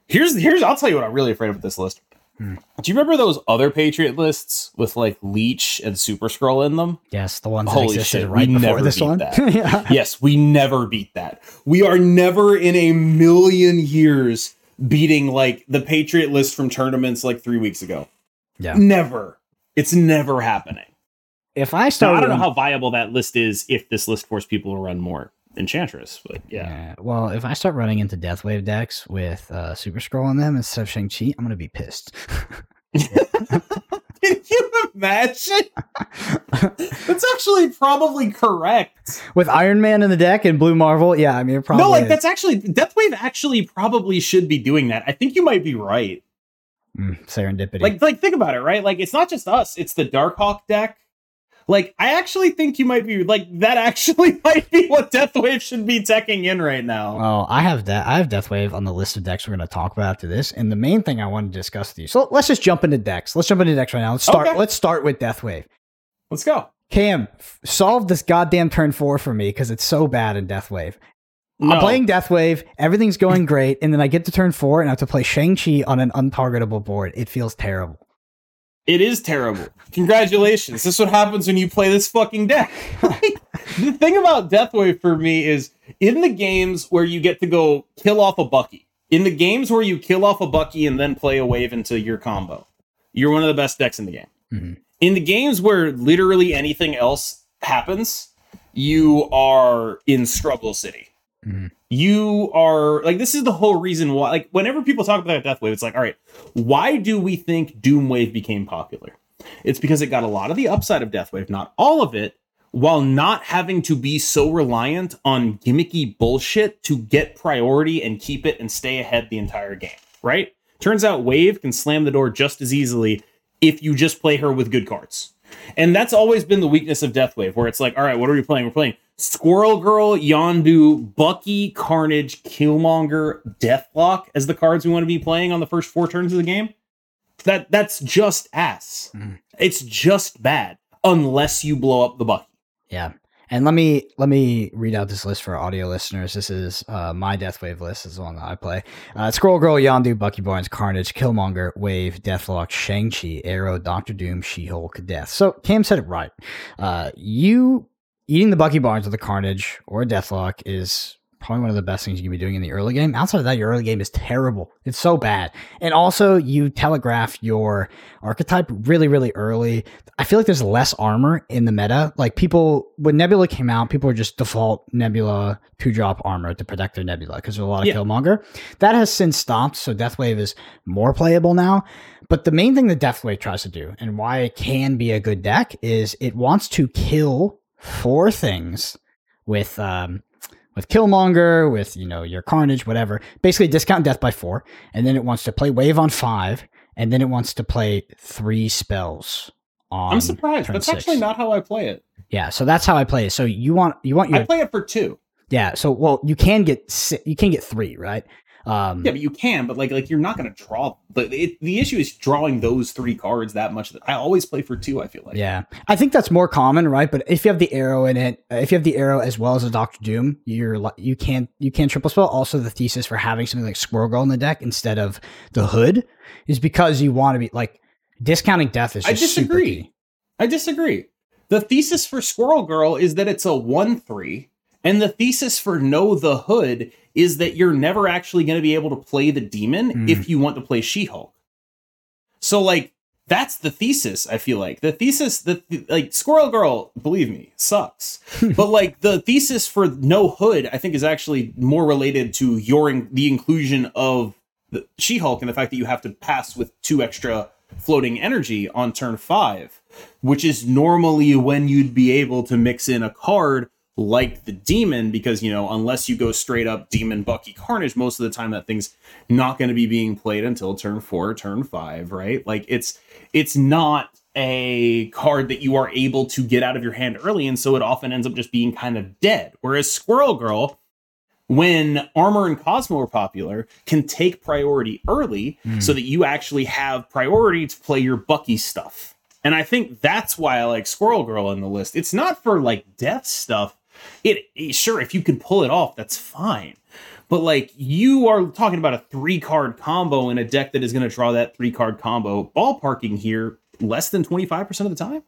here's here's I'll tell you what I'm really afraid of with this list. Hmm. Do you remember those other Patriot lists with like Leech and Super Skrull in them? Yes, the ones Holy that existed shit, right we before this one. *laughs* yeah. yes, we never beat that. We are never in a million years beating like the Patriot list from tournaments like three weeks ago. Yeah. Never. It's never happening. If I So started, I don't know how viable that list is if this list forced people to run more Enchantress, but yeah. Yeah. Well, if I start running into Deathwave decks with uh, Super Skrull on them instead of Shang Chi, I'm gonna be pissed. *laughs* *laughs* Can you imagine? That's actually probably correct. with Iron Man in the deck and Blue Marvel, yeah, I mean, probably no, like is. that's actually Deathwave actually probably should be doing that. I think you might be right. Mm, serendipity. Like, like think about it, right? Like, it's not just us; it's the Darkhawk deck. Like, I actually think you might be like that. Actually, *laughs* might be what Deathwave should be teching in right now. Oh, I have that. I have Deathwave on the list of decks we're going to talk about after this. And the main thing I want to discuss with you. So let's just jump into decks. Let's jump into decks right now. Let's start. Okay. Let's start with Deathwave. Let's go. Cam, solve this goddamn turn four for me because it's so bad in Deathwave. No. I'm playing Deathwave. Everything's going *laughs* great, and then I get to turn four and I have to play Shang Chi on an untargetable board. It feels terrible. It is terrible. Congratulations. This is what happens when you play this fucking deck. *laughs* the thing about Deathwave for me is in the games where you get to go kill off a Bucky, in the games where you kill off a Bucky and then play a wave into your combo, you're one of the best decks in the game. Mhm. In the games where literally anything else happens, you are in Struggle City. Mhm. You are like this is the whole reason why like whenever people talk about Deathwave, it's like, all right, why do we think Doomwave became popular? It's because it got a lot of the upside of Deathwave, not all of it, while not having to be so reliant on gimmicky bullshit to get priority and keep it and stay ahead the entire game, right? Turns out Wave can slam the door just as easily if you just play her with good cards. And that's always been the weakness of Deathwave, where it's like, all right, what are we playing? We're playing Squirrel Girl, Yondu, Bucky, Carnage, Killmonger, Deathlok as the cards we want to be playing on the first four turns of the game. That that's just ass. Mhm. It's just bad unless you blow up the Bucky. Yeah. And let me let me read out this list for audio listeners. This is uh, my Death Wave list. This is the one that I play. Uh, Squirrel Girl, Yondu, Bucky Barnes, Carnage, Killmonger, Wave, Deathlok, Shang Chi, Arrow, Doctor Doom, She Hulk, Death. So Cam said it right. Uh, you eating the Bucky Barnes with a Carnage or a Deathlok is probably one of the best things you can be doing in the early game. Outside of that, your early game is terrible. It's so bad. And also, you telegraph your archetype really, really early. I feel like there's less armor in the meta. Like people, when Nebula came out, people were just default Nebula two drop armor to protect their Nebula because there's a lot of Yeah. Killmonger. That has since stopped, so Deathwave is more playable now. But the main thing that Deathwave tries to do, and why it can be a good deck, is it wants to kill four things with um, with Killmonger, with you know your Carnage, whatever. Basically, discount death by four, and then it wants to play Wave on five, and then it wants to play three spells. On I'm surprised. That's six. actually not how I play it. Yeah, so that's how I play it. So you want you want your I play it for two. yeah. So well, you can get si- you can get three, right? Um, Yeah, but you can, but like like you're not going to draw. But it, the issue is drawing those three cards that much. I always play for two. I feel like. Yeah, I think that's more common, right? But if you have the arrow in it, uh, if you have the arrow as well as a Doctor Doom, you're you can't you can't triple spell. Also, the thesis for having something like Squirrel Girl in the deck instead of the Hood is because you want to be like discounting death is. I disagree. I disagree. The thesis for Squirrel Girl is that it's a 1 3, and the thesis for Know the Hood is that you're never actually going to be able to play the demon Hmm. if you want to play She Hulk. So, like, that's the thesis, I feel like. The thesis, the like, Squirrel Girl, believe me, sucks. *laughs* but, like, the thesis for No Hood, I think, is actually more related to your in- the inclusion of the She Hulk and the fact that you have to pass with two extra floating energy on turn five, which is normally when you'd be able to mix in a card like the demon, because you know, unless you go straight up demon Bucky Carnage, most of the time that thing's not going to be being played until turn four, turn five, right? Like it's it's not a card that you are able to get out of your hand early, and so it often ends up just being kind of dead. Whereas Squirrel Girl, when Armor and Cosmo are popular, can take priority early hmm. so that you actually have priority to play your Bucky stuff. And I think that's why I like Squirrel Girl on the list. It's not for like death stuff. It, it- sure if you can pull it off, that's fine. But like you are talking about a three card combo in a deck that is going to draw that three card combo, ballparking here less than 25% of the time.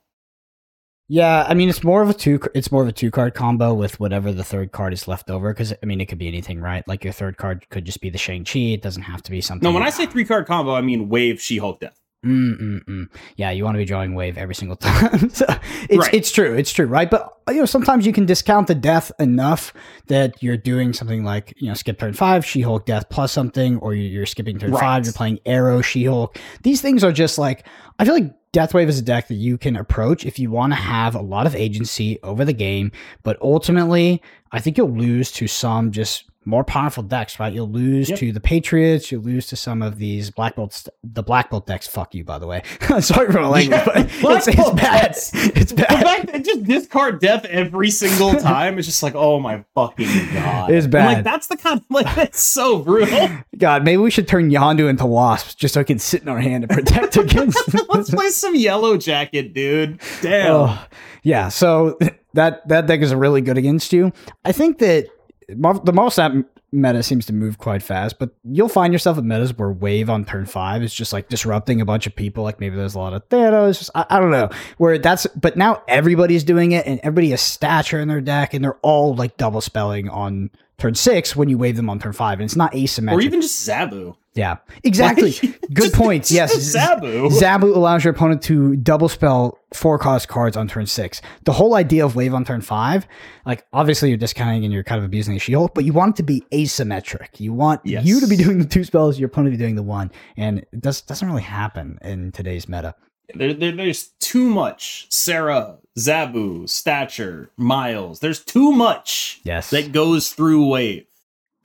Yeah, I mean it's more of a two. It's more of a two card combo with whatever the third card is left over. Because I mean it could be anything, right? Like your third card could just be the Shang Chi. It doesn't have to be something. No, when I say three card combo, I mean Wave, She Hulk, Death. Mm, mm, mm. Yeah, you want to be drawing wave every single *laughs* time. so it's Right. it's true, it's true, right? But you know, sometimes you can discount the death enough that you're doing something like you know, skip turn five, She Hulk death plus something, or you- you're skipping turn Right. five, you're playing Arrow, She Hulk. These things are just like I feel like Deathwave is a deck that you can approach if you want to have a lot of agency over the game, but ultimately, I think you'll lose to some just more powerful decks, right? You'll lose Yep. to the Patriots, you'll lose to some of these Black Belt, st- the Black Belt decks. Fuck you, by the way. *laughs* Sorry for my language, but *laughs* Black it's, it's bad. decks. It's bad. The fact that just discard death every single *laughs* time is just like, oh my fucking god. It's I'm bad. like, that's the kind of like that's so brutal. God, maybe we should turn Yondu into wasps just so it can sit in our hand and protect against. Let's play some yellow jacket, dude. Damn. Oh, yeah. So that that deck is really good against you. I think that the Marvel Snap meta seems to move quite fast, but you'll find yourself in metas where wave on turn five is just like disrupting a bunch of people. Like maybe there's a lot of Thanos. Just, I, I don't know where that's. But now everybody's doing it, and everybody has stature in their deck, and they're all like double spelling on turn six when you wave them on turn five, and it's not asymmetric. Or even just Zabu. Yeah, exactly. Good points. Yes, Zabu. Zabu allows your opponent to double spell four cost cards on turn six. The whole idea of wave on turn five, like obviously you're discounting and you're kind of abusing the shield, but you want it to be asymmetric. You want Yes. you to be doing the two spells, your opponent to be doing the one, and it does, doesn't really happen in today's meta. There, there, there's too much Sera, Zabu, Stature, Miles. There's too much Yes. that goes through wave.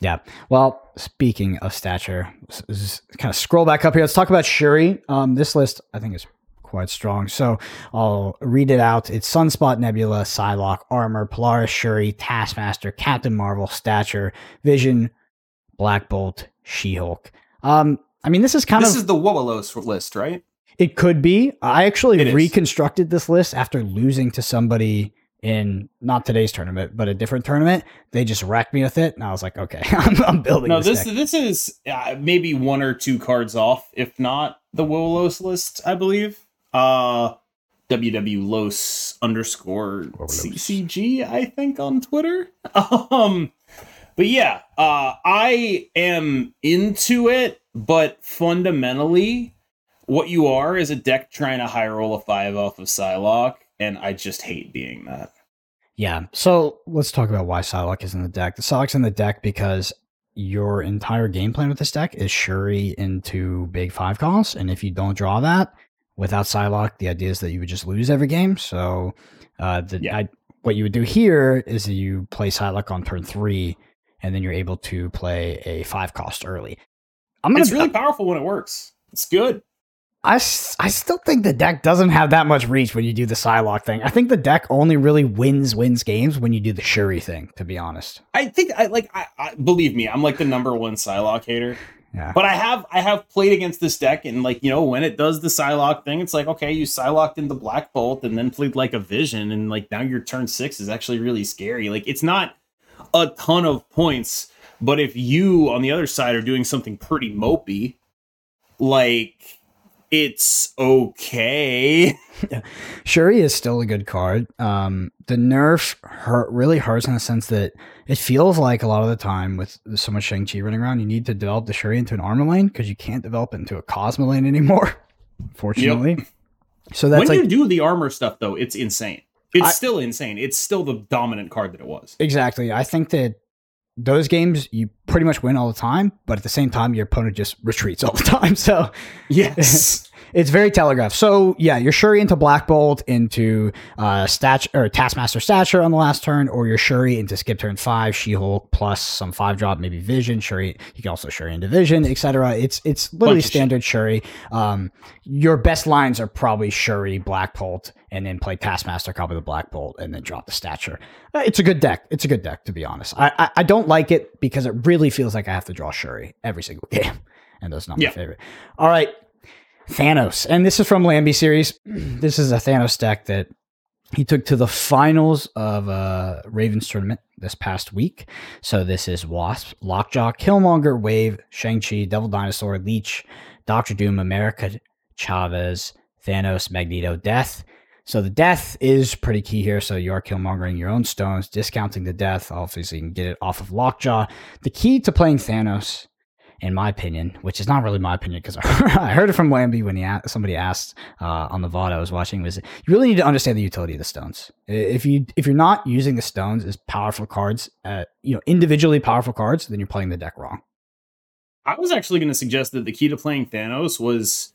Yeah. Well, speaking of stature, kind of scroll back up here. Let's talk about Shuri. Um, this list I think is quite strong. So I'll read it out. It's Sunspot, Nebula, Psylocke, Armor, Polaris, Shuri, Taskmaster, Captain Marvel, Stature, Vision, Black Bolt, She-Hulk. Um, I mean, this is kind This of This is the Wowolos list, right? it could be. I actually It is. reconstructed this list after losing to somebody in not today's tournament, but a different tournament. They just wrecked me with it, and I was like, okay, *laughs* I'm, I'm building. No, this, this deck. this is uh, maybe one or two cards off, if not the Wolos list, I believe. Uh WW Los underscore Wowolos. CCG, I think, on Twitter. *laughs* Um but yeah, uh I am into it, but fundamentally, what you are is a deck trying to high roll a five off of Psylocke, and I just hate being that. Yeah. So let's talk about why Psylocke is in the deck. The Psylocke's in the deck because your entire game plan with this deck is Shuri into big five costs. And if you don't draw that without Psylocke, the idea is that you would just lose every game. So uh, the, Yeah. I, what you would do here is that you play Psylocke on turn three, and then you're able to play a five cost early. I'm gonna It's really powerful when it works. It's good. I, I still think the deck doesn't have that much reach when you do the Psylocke thing. I think the deck only really wins wins games when you do the Shuri thing, to be honest. I think I like I, I believe me, I'm like the number one Psylocke hater. Yeah. But I have I have played against this deck and like, you know, when it does the Psylocke thing, it's like, okay, you Psylocked into Black Bolt and then played like a vision, and like now your turn six is actually really scary. Like it's not a ton of points, but if you on the other side are doing something pretty mopey, like it's okay. Shuri is still a good card. Um, the nerf hurt really hurts in the sense that it feels like a lot of the time with so much Shang Chi running around, you need to develop the Shuri into an armor lane because you can't develop it into a Cosmo lane anymore. *laughs* Fortunately, so that's when like you do the armor stuff though, it's insane. It's I- still insane. It's still the dominant card that it was. exactly. I think that those games you pretty much win all the time, but at the same time, your opponent just retreats all the time. *laughs* So Yes. It's very telegraphed. So yeah, you're Shuri into Black Bolt into uh stature or Taskmaster stature on the last turn, or you're Shuri into skip turn five, She Hulk plus some five drop, maybe Vision. Shuri, you can also Shuri into Vision, etc. It's it's literally standard Shuri. Um, your best lines are probably Shuri, Black Bolt, and then play Taskmaster, copy the Black Bolt, and then drop the stature. Uh, it's a good deck. It's a good deck to be honest. I, I I don't like it because it really feels like I have to draw Shuri every single *laughs* game, and that's not Yeah. my favorite. All right. Thanos. And this is from Lambie series. *clears throat* This is a Thanos deck that he took to the finals of uh, Ravens tournament this past week. So this is Wasp, Lockjaw, Killmonger, Wave, Shang-Chi, Devil Dinosaur, Leech, Doctor Doom, America, Chavez, Thanos, Magneto, Death. So the death is pretty key here. So you are Killmongering your own stones, discounting the death. Obviously, you can get it off of Lockjaw. The key to playing Thanos in my opinion, which is not really my opinion because *laughs* I heard it from Lambie when he asked, somebody asked uh, on the VOD I was watching was you really need to understand the utility of the stones. If you if you're not using the stones as powerful cards, uh, you know individually powerful cards, then you're playing the deck wrong. I was actually going to suggest that the key to playing Thanos was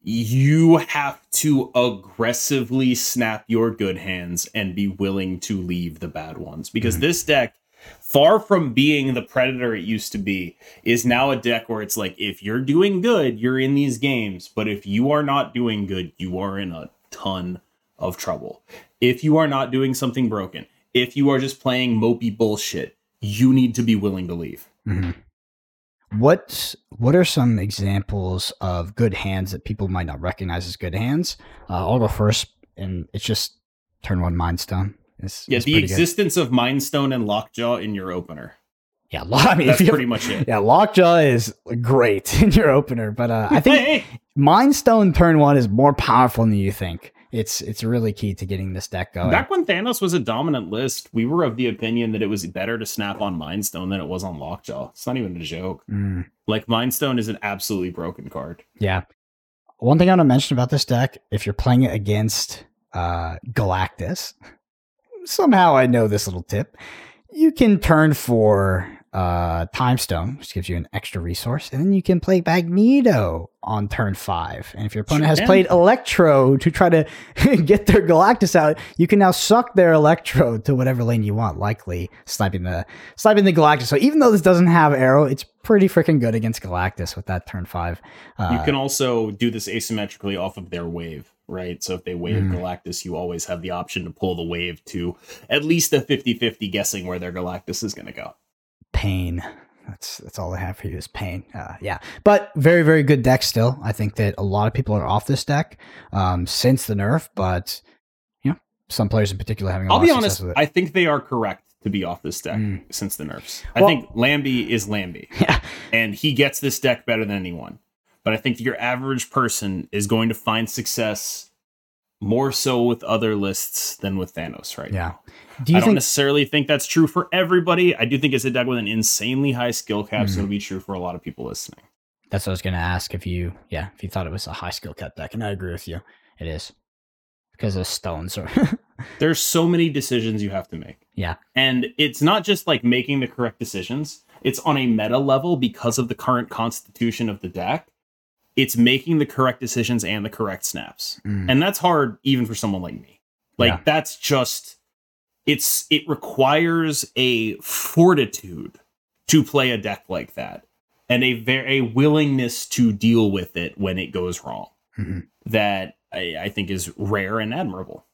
you have to aggressively snap your good hands and be willing to leave the bad ones because Mhm. this deck far from being the predator it used to be is now a deck where it's like if you're doing good you're in these games but if you are not doing good you are in a ton of trouble if you are not doing something broken if you are just playing mopey bullshit you need to be willing to leave Mhm. What what are some examples of good hands that people might not recognize as good hands? Uh, I'll go first, and it's just turn one Mind Stone. It's, Yeah, it's the pretty good. existence of Mind Stone and Lockjaw in your opener. Yeah, lo- I mean, That's pretty much it. Yeah, Lockjaw is great *laughs* in your opener, but uh, I *laughs* think Hey, Mind Stone turn one is more powerful than you think. It's it's really key to getting this deck going. Back when Thanos was a dominant list, we were of the opinion that it was better to snap on Mind Stone than it was on Lockjaw. It's not even a joke. Mm, Like Mind Stone is an absolutely broken card. yeah. One thing I want to mention about this deck, if you're playing it against uh, Galactus, somehow I know this little tip. You can turn for uh, Time Stone, which gives you an extra resource, and then you can play Magneto on turn five. And if your opponent has played Electro to try to *laughs* get their Galactus out, you can now suck their Electro to whatever lane you want, likely sniping the sniping the Galactus. So even though this doesn't have arrow, it's pretty freaking good against Galactus with that turn five. Uh, you can also do this asymmetrically off of their wave, right? So if they wave Mm. Galactus, you always have the option to pull the wave to at least a 50-50 guessing where their Galactus is going to go. pain. That's that's all I have for you is pain. Uh, yeah, but very very good deck still. I think that a lot of people are off this deck um, since the nerf, but you know some players in particular having. A I'll lot be of honest, with it. I think they are correct to be off this deck Mm. since the nerfs. I Well- think Lambie is Lambie. *laughs* yeah, and he gets this deck better than anyone. But I think your average person is going to find success more so with other lists than with Thanos right yeah. now. Do you I don't think? necessarily think that's true for everybody. I do think it's a deck with an insanely high skill cap, so Mhm. it'll be true for a lot of people listening. That's what I was going to ask if you, yeah, if you thought it was a high skill cap deck, and I agree with you. It is because of stones. Or *laughs* There's so many decisions you have to make. yeah, And it's not just like making the correct decisions, it's on a meta level because of the current constitution of the deck. It's making the correct decisions and the correct snaps. Mm. And that's hard even for someone like me. Like Yeah. that's just it's it requires a fortitude to play a deck like that and a very a willingness to deal with it when it goes wrong Mhm. that I, I think is rare and admirable.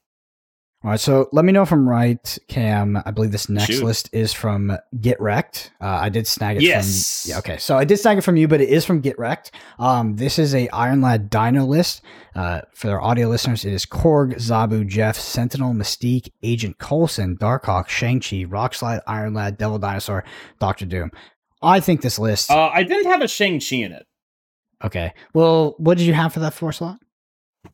All right, so let me know if I'm right, Cam. I believe this next Shoot. list is from Get Wrecked. Uh, I did snag it Yes. from yeah, okay. So I did snag it from you, but it is from Get Wrecked. Um, this is a Iron Lad Dino list. Uh, for our audio listeners, it is Korg, Zabu, Jeff, Sentinel, Mystique, Agent Coulson, Darkhawk, Shang-Chi, Rockslide, Iron Lad, Devil Dinosaur, Doctor Doom. I think this list. Uh, I didn't have a Shang-Chi in it. okay. Well, what did you have for that four slot?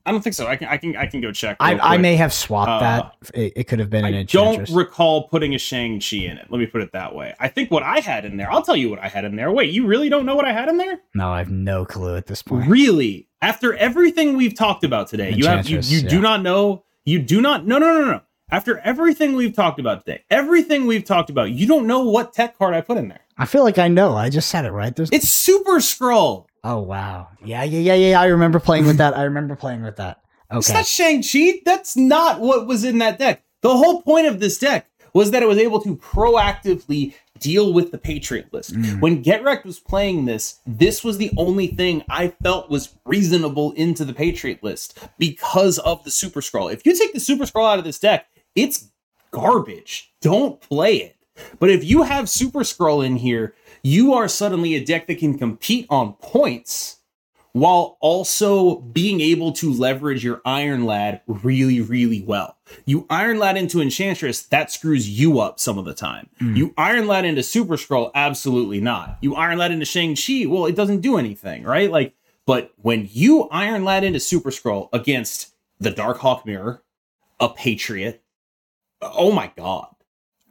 I don't think so. I can I can I can go check. I, I may have swapped Uh, that. It, it could have been an I don't recall putting a Shang-Chi in it. Let me put it that way. I think what I had in there, I'll tell you what I had in there. Wait, you really don't know what I had in there? no, I have no clue at this point. Really? After everything we've talked about today, you have you, you yeah. do not know, you do not no no no no. After everything we've talked about today, everything we've talked about, you don't know what tech card I put in there. I feel like I know. I just said it right. There's. It's Super Skrull. Oh wow. Yeah, yeah, yeah, yeah. I remember playing with that. I remember playing with that. *laughs* It's Okay. not Shang-Chi. That's not what was in that deck. The whole point of this deck was that it was able to proactively deal with the Patriot list. Mm. When Get Wrecked was playing this, this was the only thing I felt was reasonable into the Patriot list because of the Super Skrull. If you take the Super Skrull out of this deck, it's garbage. Don't play it. But if you have Super Skrull in here, you are suddenly a deck that can compete on points while also being able to leverage your Iron Lad really, really well. You Iron Lad into Enchantress, that screws you up some of the time. Mm. You Iron Lad into Super Skrull, absolutely not. You Iron Lad into Shang-Chi, well, it doesn't do anything, right? Like, but when you Iron Lad into Super Skrull against the Dark Hawk Mirror, a Patriot, oh my god.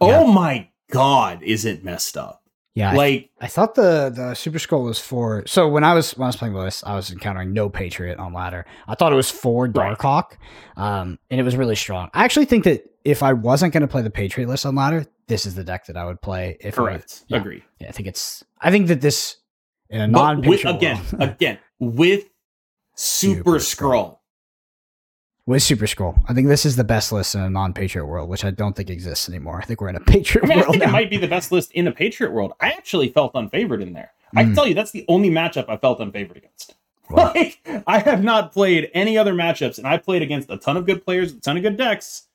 Yeah. Oh my god, is it messed up? Yeah. Like, I thought the the Super Skrull was for. So when I was when I was playing this, I was encountering no Patriot on ladder. I thought it was for. Darkhawk, um, and it was really strong. I actually think that if I wasn't going to play the Patriot list on ladder, this is the deck that I would play. If I- correct. yeah. Agree. Yeah, I think it's. I think that this in a non again, *laughs* again, with Super, Super Skrull. With Super Skrull. I think this is the best list in a non-Patriot world, which I don't think exists anymore. I think we're in a *laughs* Patriot I mean, I world think now. it might be the best list in a Patriot world. I actually felt unfavored in there. I can Mm. tell you that's the only matchup I felt unfavored against. Wow. *laughs* Like, I have not played any other matchups, and I played against a ton of good players, a ton of good decks.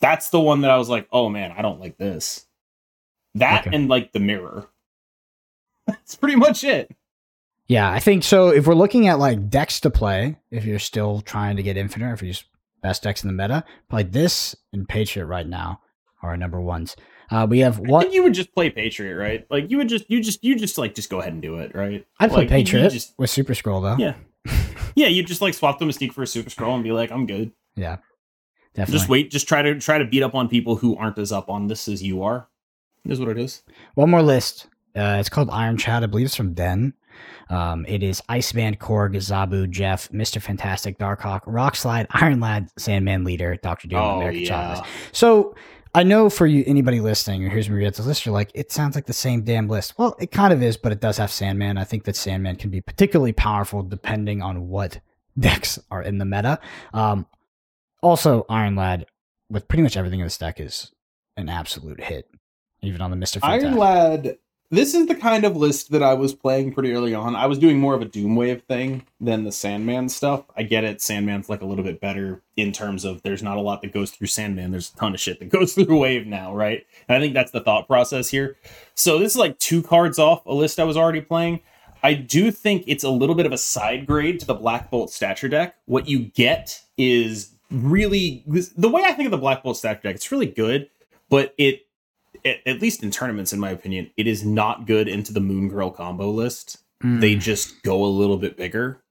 That's the one that I was like, oh man, I don't like this. That Okay. and like the mirror. *laughs* That's pretty much it. Yeah, I think so. If we're looking at like decks to play, if you're still trying to get infinite, or if you're just best decks in the meta, probably this and Patriot right now are our number ones. Uh, we have I one. you would just play Patriot, right? Like you would just you just you just like just go ahead and do it, right? I'd play Like, you- you Patriot just- with Super Skrull though. Yeah. yeah, you just like swap the Mystique for a Super Skrull and be like, I'm good. Yeah, definitely. Just wait. Just try to try to beat up on people who aren't as up on this as you are. Is what it is. One more list. Uh, it's called Iron Chat. I believe it's from Den. Um, it is Iceman, Korg, Zabu, Jeff, Mr. Fantastic, Darkhawk, Rockslide, Iron Lad, Sandman Leader, Doctor Doom, Oh American yeah. Chocolate. So I know for you, anybody listening, or here's me read the list, you're like, it sounds like the same damn list. Well, it kind of is, but it does have Sandman. I think that Sandman can be particularly powerful depending on what *laughs* decks are in the meta. Um, also, Iron Lad, with pretty much everything in this deck, is an absolute hit, even on the Mr. Fantastic. Iron Lad. This is the kind of list that I was playing pretty early on. I was doing more of a Doomwave thing than the Sandman stuff. I get it. Sandman's like a little bit better in terms of there's not a lot that goes through Sandman. There's a ton of shit that *laughs* goes through Wave now, right? And I think that's the thought process here. So this is like two cards off a list I was already playing. I do think it's a little bit of a side grade to the Black Bolt stature deck. What you get is really the way I think of the Black Bolt stature deck. It's really good, but it at, at least in tournaments, in my opinion, it is not good into the Moon Girl combo list. Mm. They just go a little bit bigger.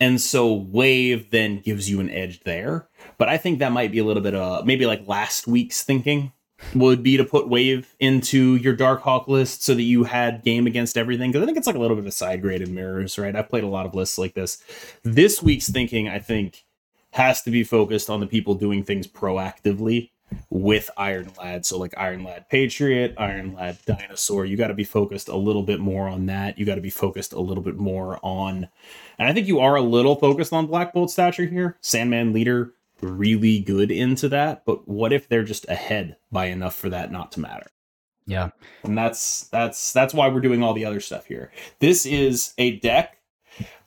And so Wave then gives you an edge there. But I think that might be a little bit of maybe like last week's thinking would be to put Wave into your Dark Hawk list so that you had game against everything. Because I think it's like a little bit of side grade in mirrors, right? I've played a lot of lists like this. This week's thinking, I think, has to be focused on the people doing things proactively with Iron Lad. So like Iron Lad Patriot, Iron Lad Dinosaur. You got to be focused a little bit more on that. You got to be focused a little bit more on, and I think you are a little focused on Black Bolt stature here. Sandman leader, really good into that. But what if they're just ahead by enough for that not to matter? Yeah. and that's that's that's why we're doing all the other stuff here. This is a deck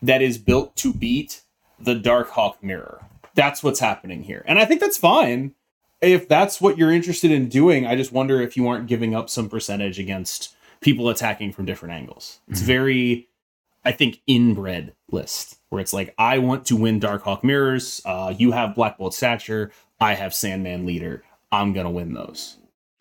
that is built to beat the Dark Hawk Mirror. That's what's happening here, and I think that's fine if that's what you're interested in doing. I just wonder if you aren't giving up some percentage against people attacking from different angles. It's Mhm. very, I think, inbred list where it's like I want to win Darkhawk Mirrors. Uh, you have Black Bolt Stature. I have Sandman Leader. I'm gonna win those.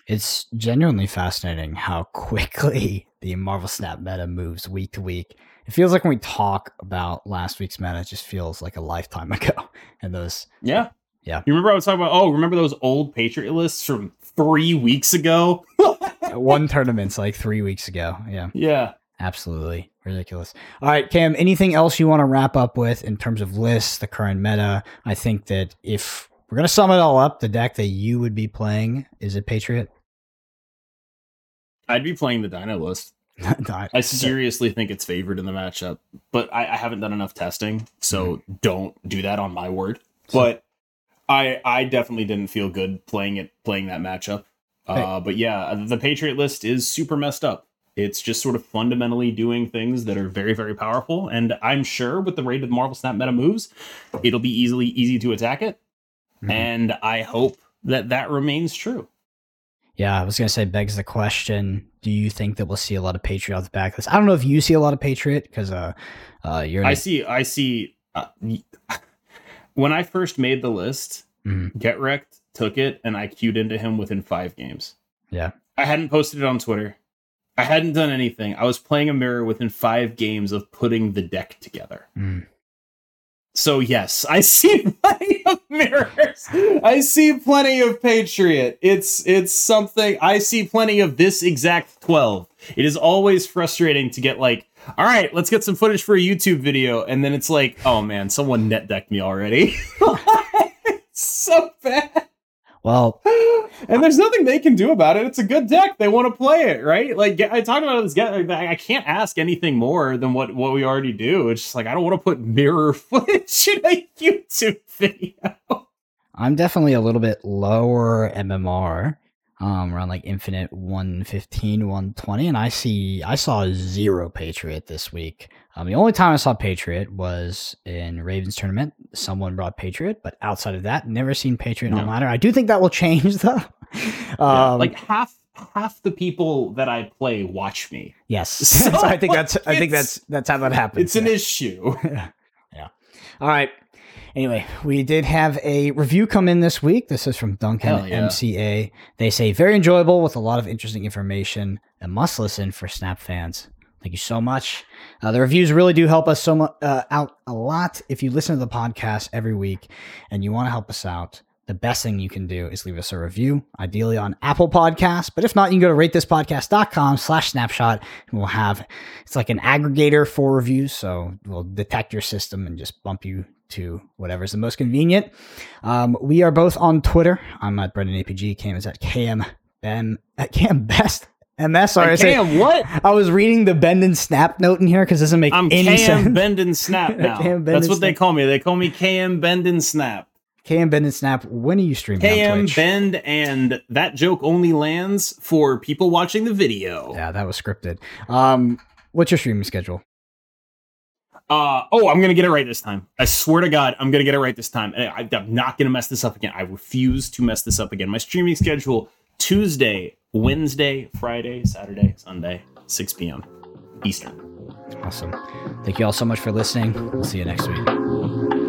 It's genuinely fascinating how *laughs* quickly the Marvel Snap meta moves week to week. It feels like when we talk about last week's meta, it just feels like a lifetime *laughs* ago. And those, Yeah. Yeah. You remember I was talking about, oh, remember those old Patriot lists from three weeks ago? *laughs* one tournament's like three weeks ago. Yeah, yeah. absolutely ridiculous. All right, Cam, anything else you want to wrap up with in terms of lists, the current meta? I think that if we're going to sum it all up, the deck that you would be playing is it Patriot? I'd be playing the Dino list. *laughs* I seriously think it's favored in the matchup, but I, I haven't done enough testing, so mm-hmm. don't do that on my word. So- But I I definitely didn't feel good playing it playing that matchup. Uh, but yeah, the Patriot list is super messed up. It's just sort of fundamentally doing things that are very very powerful, and I'm sure with the rate of Marvel Snap meta moves, it'll be easily easy to attack it, Mhm. and I hope that that remains true. Yeah, I was gonna say begs the question: Do you think that we'll see a lot of Patriot off the back of this? I don't know if you see a lot of Patriot because uh, uh, you're. I see. I see. Uh, when I first made the list, Mhm. Get Wrecked took it, and I queued into him within five games. Yeah. I hadn't posted it on Twitter. I hadn't done anything. I was playing a mirror within five games of putting the deck together. Mm. So yes, I see *laughs* plenty of mirrors. I see plenty of Patriot. It's it's something I see plenty of this exact 12. It is always frustrating to get like, all right, let's get some footage for a YouTube video, and then it's like, oh man, someone net decked me already. *laughs* so bad. Well, And there's nothing they can do about it. It's a good deck. They want to play it, right? Like I talked about this guy. I can't ask anything more than what what we already do. It's just like I don't want to put mirror *laughs* footage in a YouTube video. I'm definitely a little bit lower MMR, um, around like Infinite 115, 120, and I see I saw zero Patriot this week. Um, the only time I saw Patriot was in Ravens tournament. Someone brought Patriot, but outside of that, never seen Patriot No. on ladder. I do think that will change *laughs* though. Yeah, um, like half half the people that I play watch me. yes, *laughs* So, So I think that's I think that's that's how that happens. It's an issue. *laughs* yeah. All right. Anyway, we did have a review come in this week. This is from Duncan yeah. MCA. They say very enjoyable with a lot of interesting information. A must listen for Snap fans. Thank you so much. Uh, the reviews really do help us so much uh, out a lot. If you listen to the podcast every week and you want to help us out, the best thing you can do is leave us a review, ideally on Apple Podcasts. But if not, you can go to ratethispodcast.com slash snapshot and we'll have it's like an aggregator for reviews. So we'll detect your system and just bump you to whatever's the most convenient. Um, we are both on Twitter. I'm at Brendan APG. Cam is at KM Ben at KM Best. MS. Sorry, I Cam, what? I was reading the bend and snap note in here because it doesn't make I'm any KM sense. Bend and Snap *laughs* now. Bend That's what they call me. They call me KM Bend and Snap. KM Bend and Snap. When are you streaming on KM? Bend and that joke only lands for people watching the video. Yeah, that was scripted. Um, what's your streaming schedule? Uh oh, I'm gonna get it right this time. I swear to God, I'm gonna get it right this time. And I, I'm not gonna mess this up again. I refuse to mess this up again. My streaming schedule: Tuesday, Wednesday, Friday, Saturday, Sunday, 6 p.m. Eastern. Awesome. Thank you all so much for listening. We'll see you next week.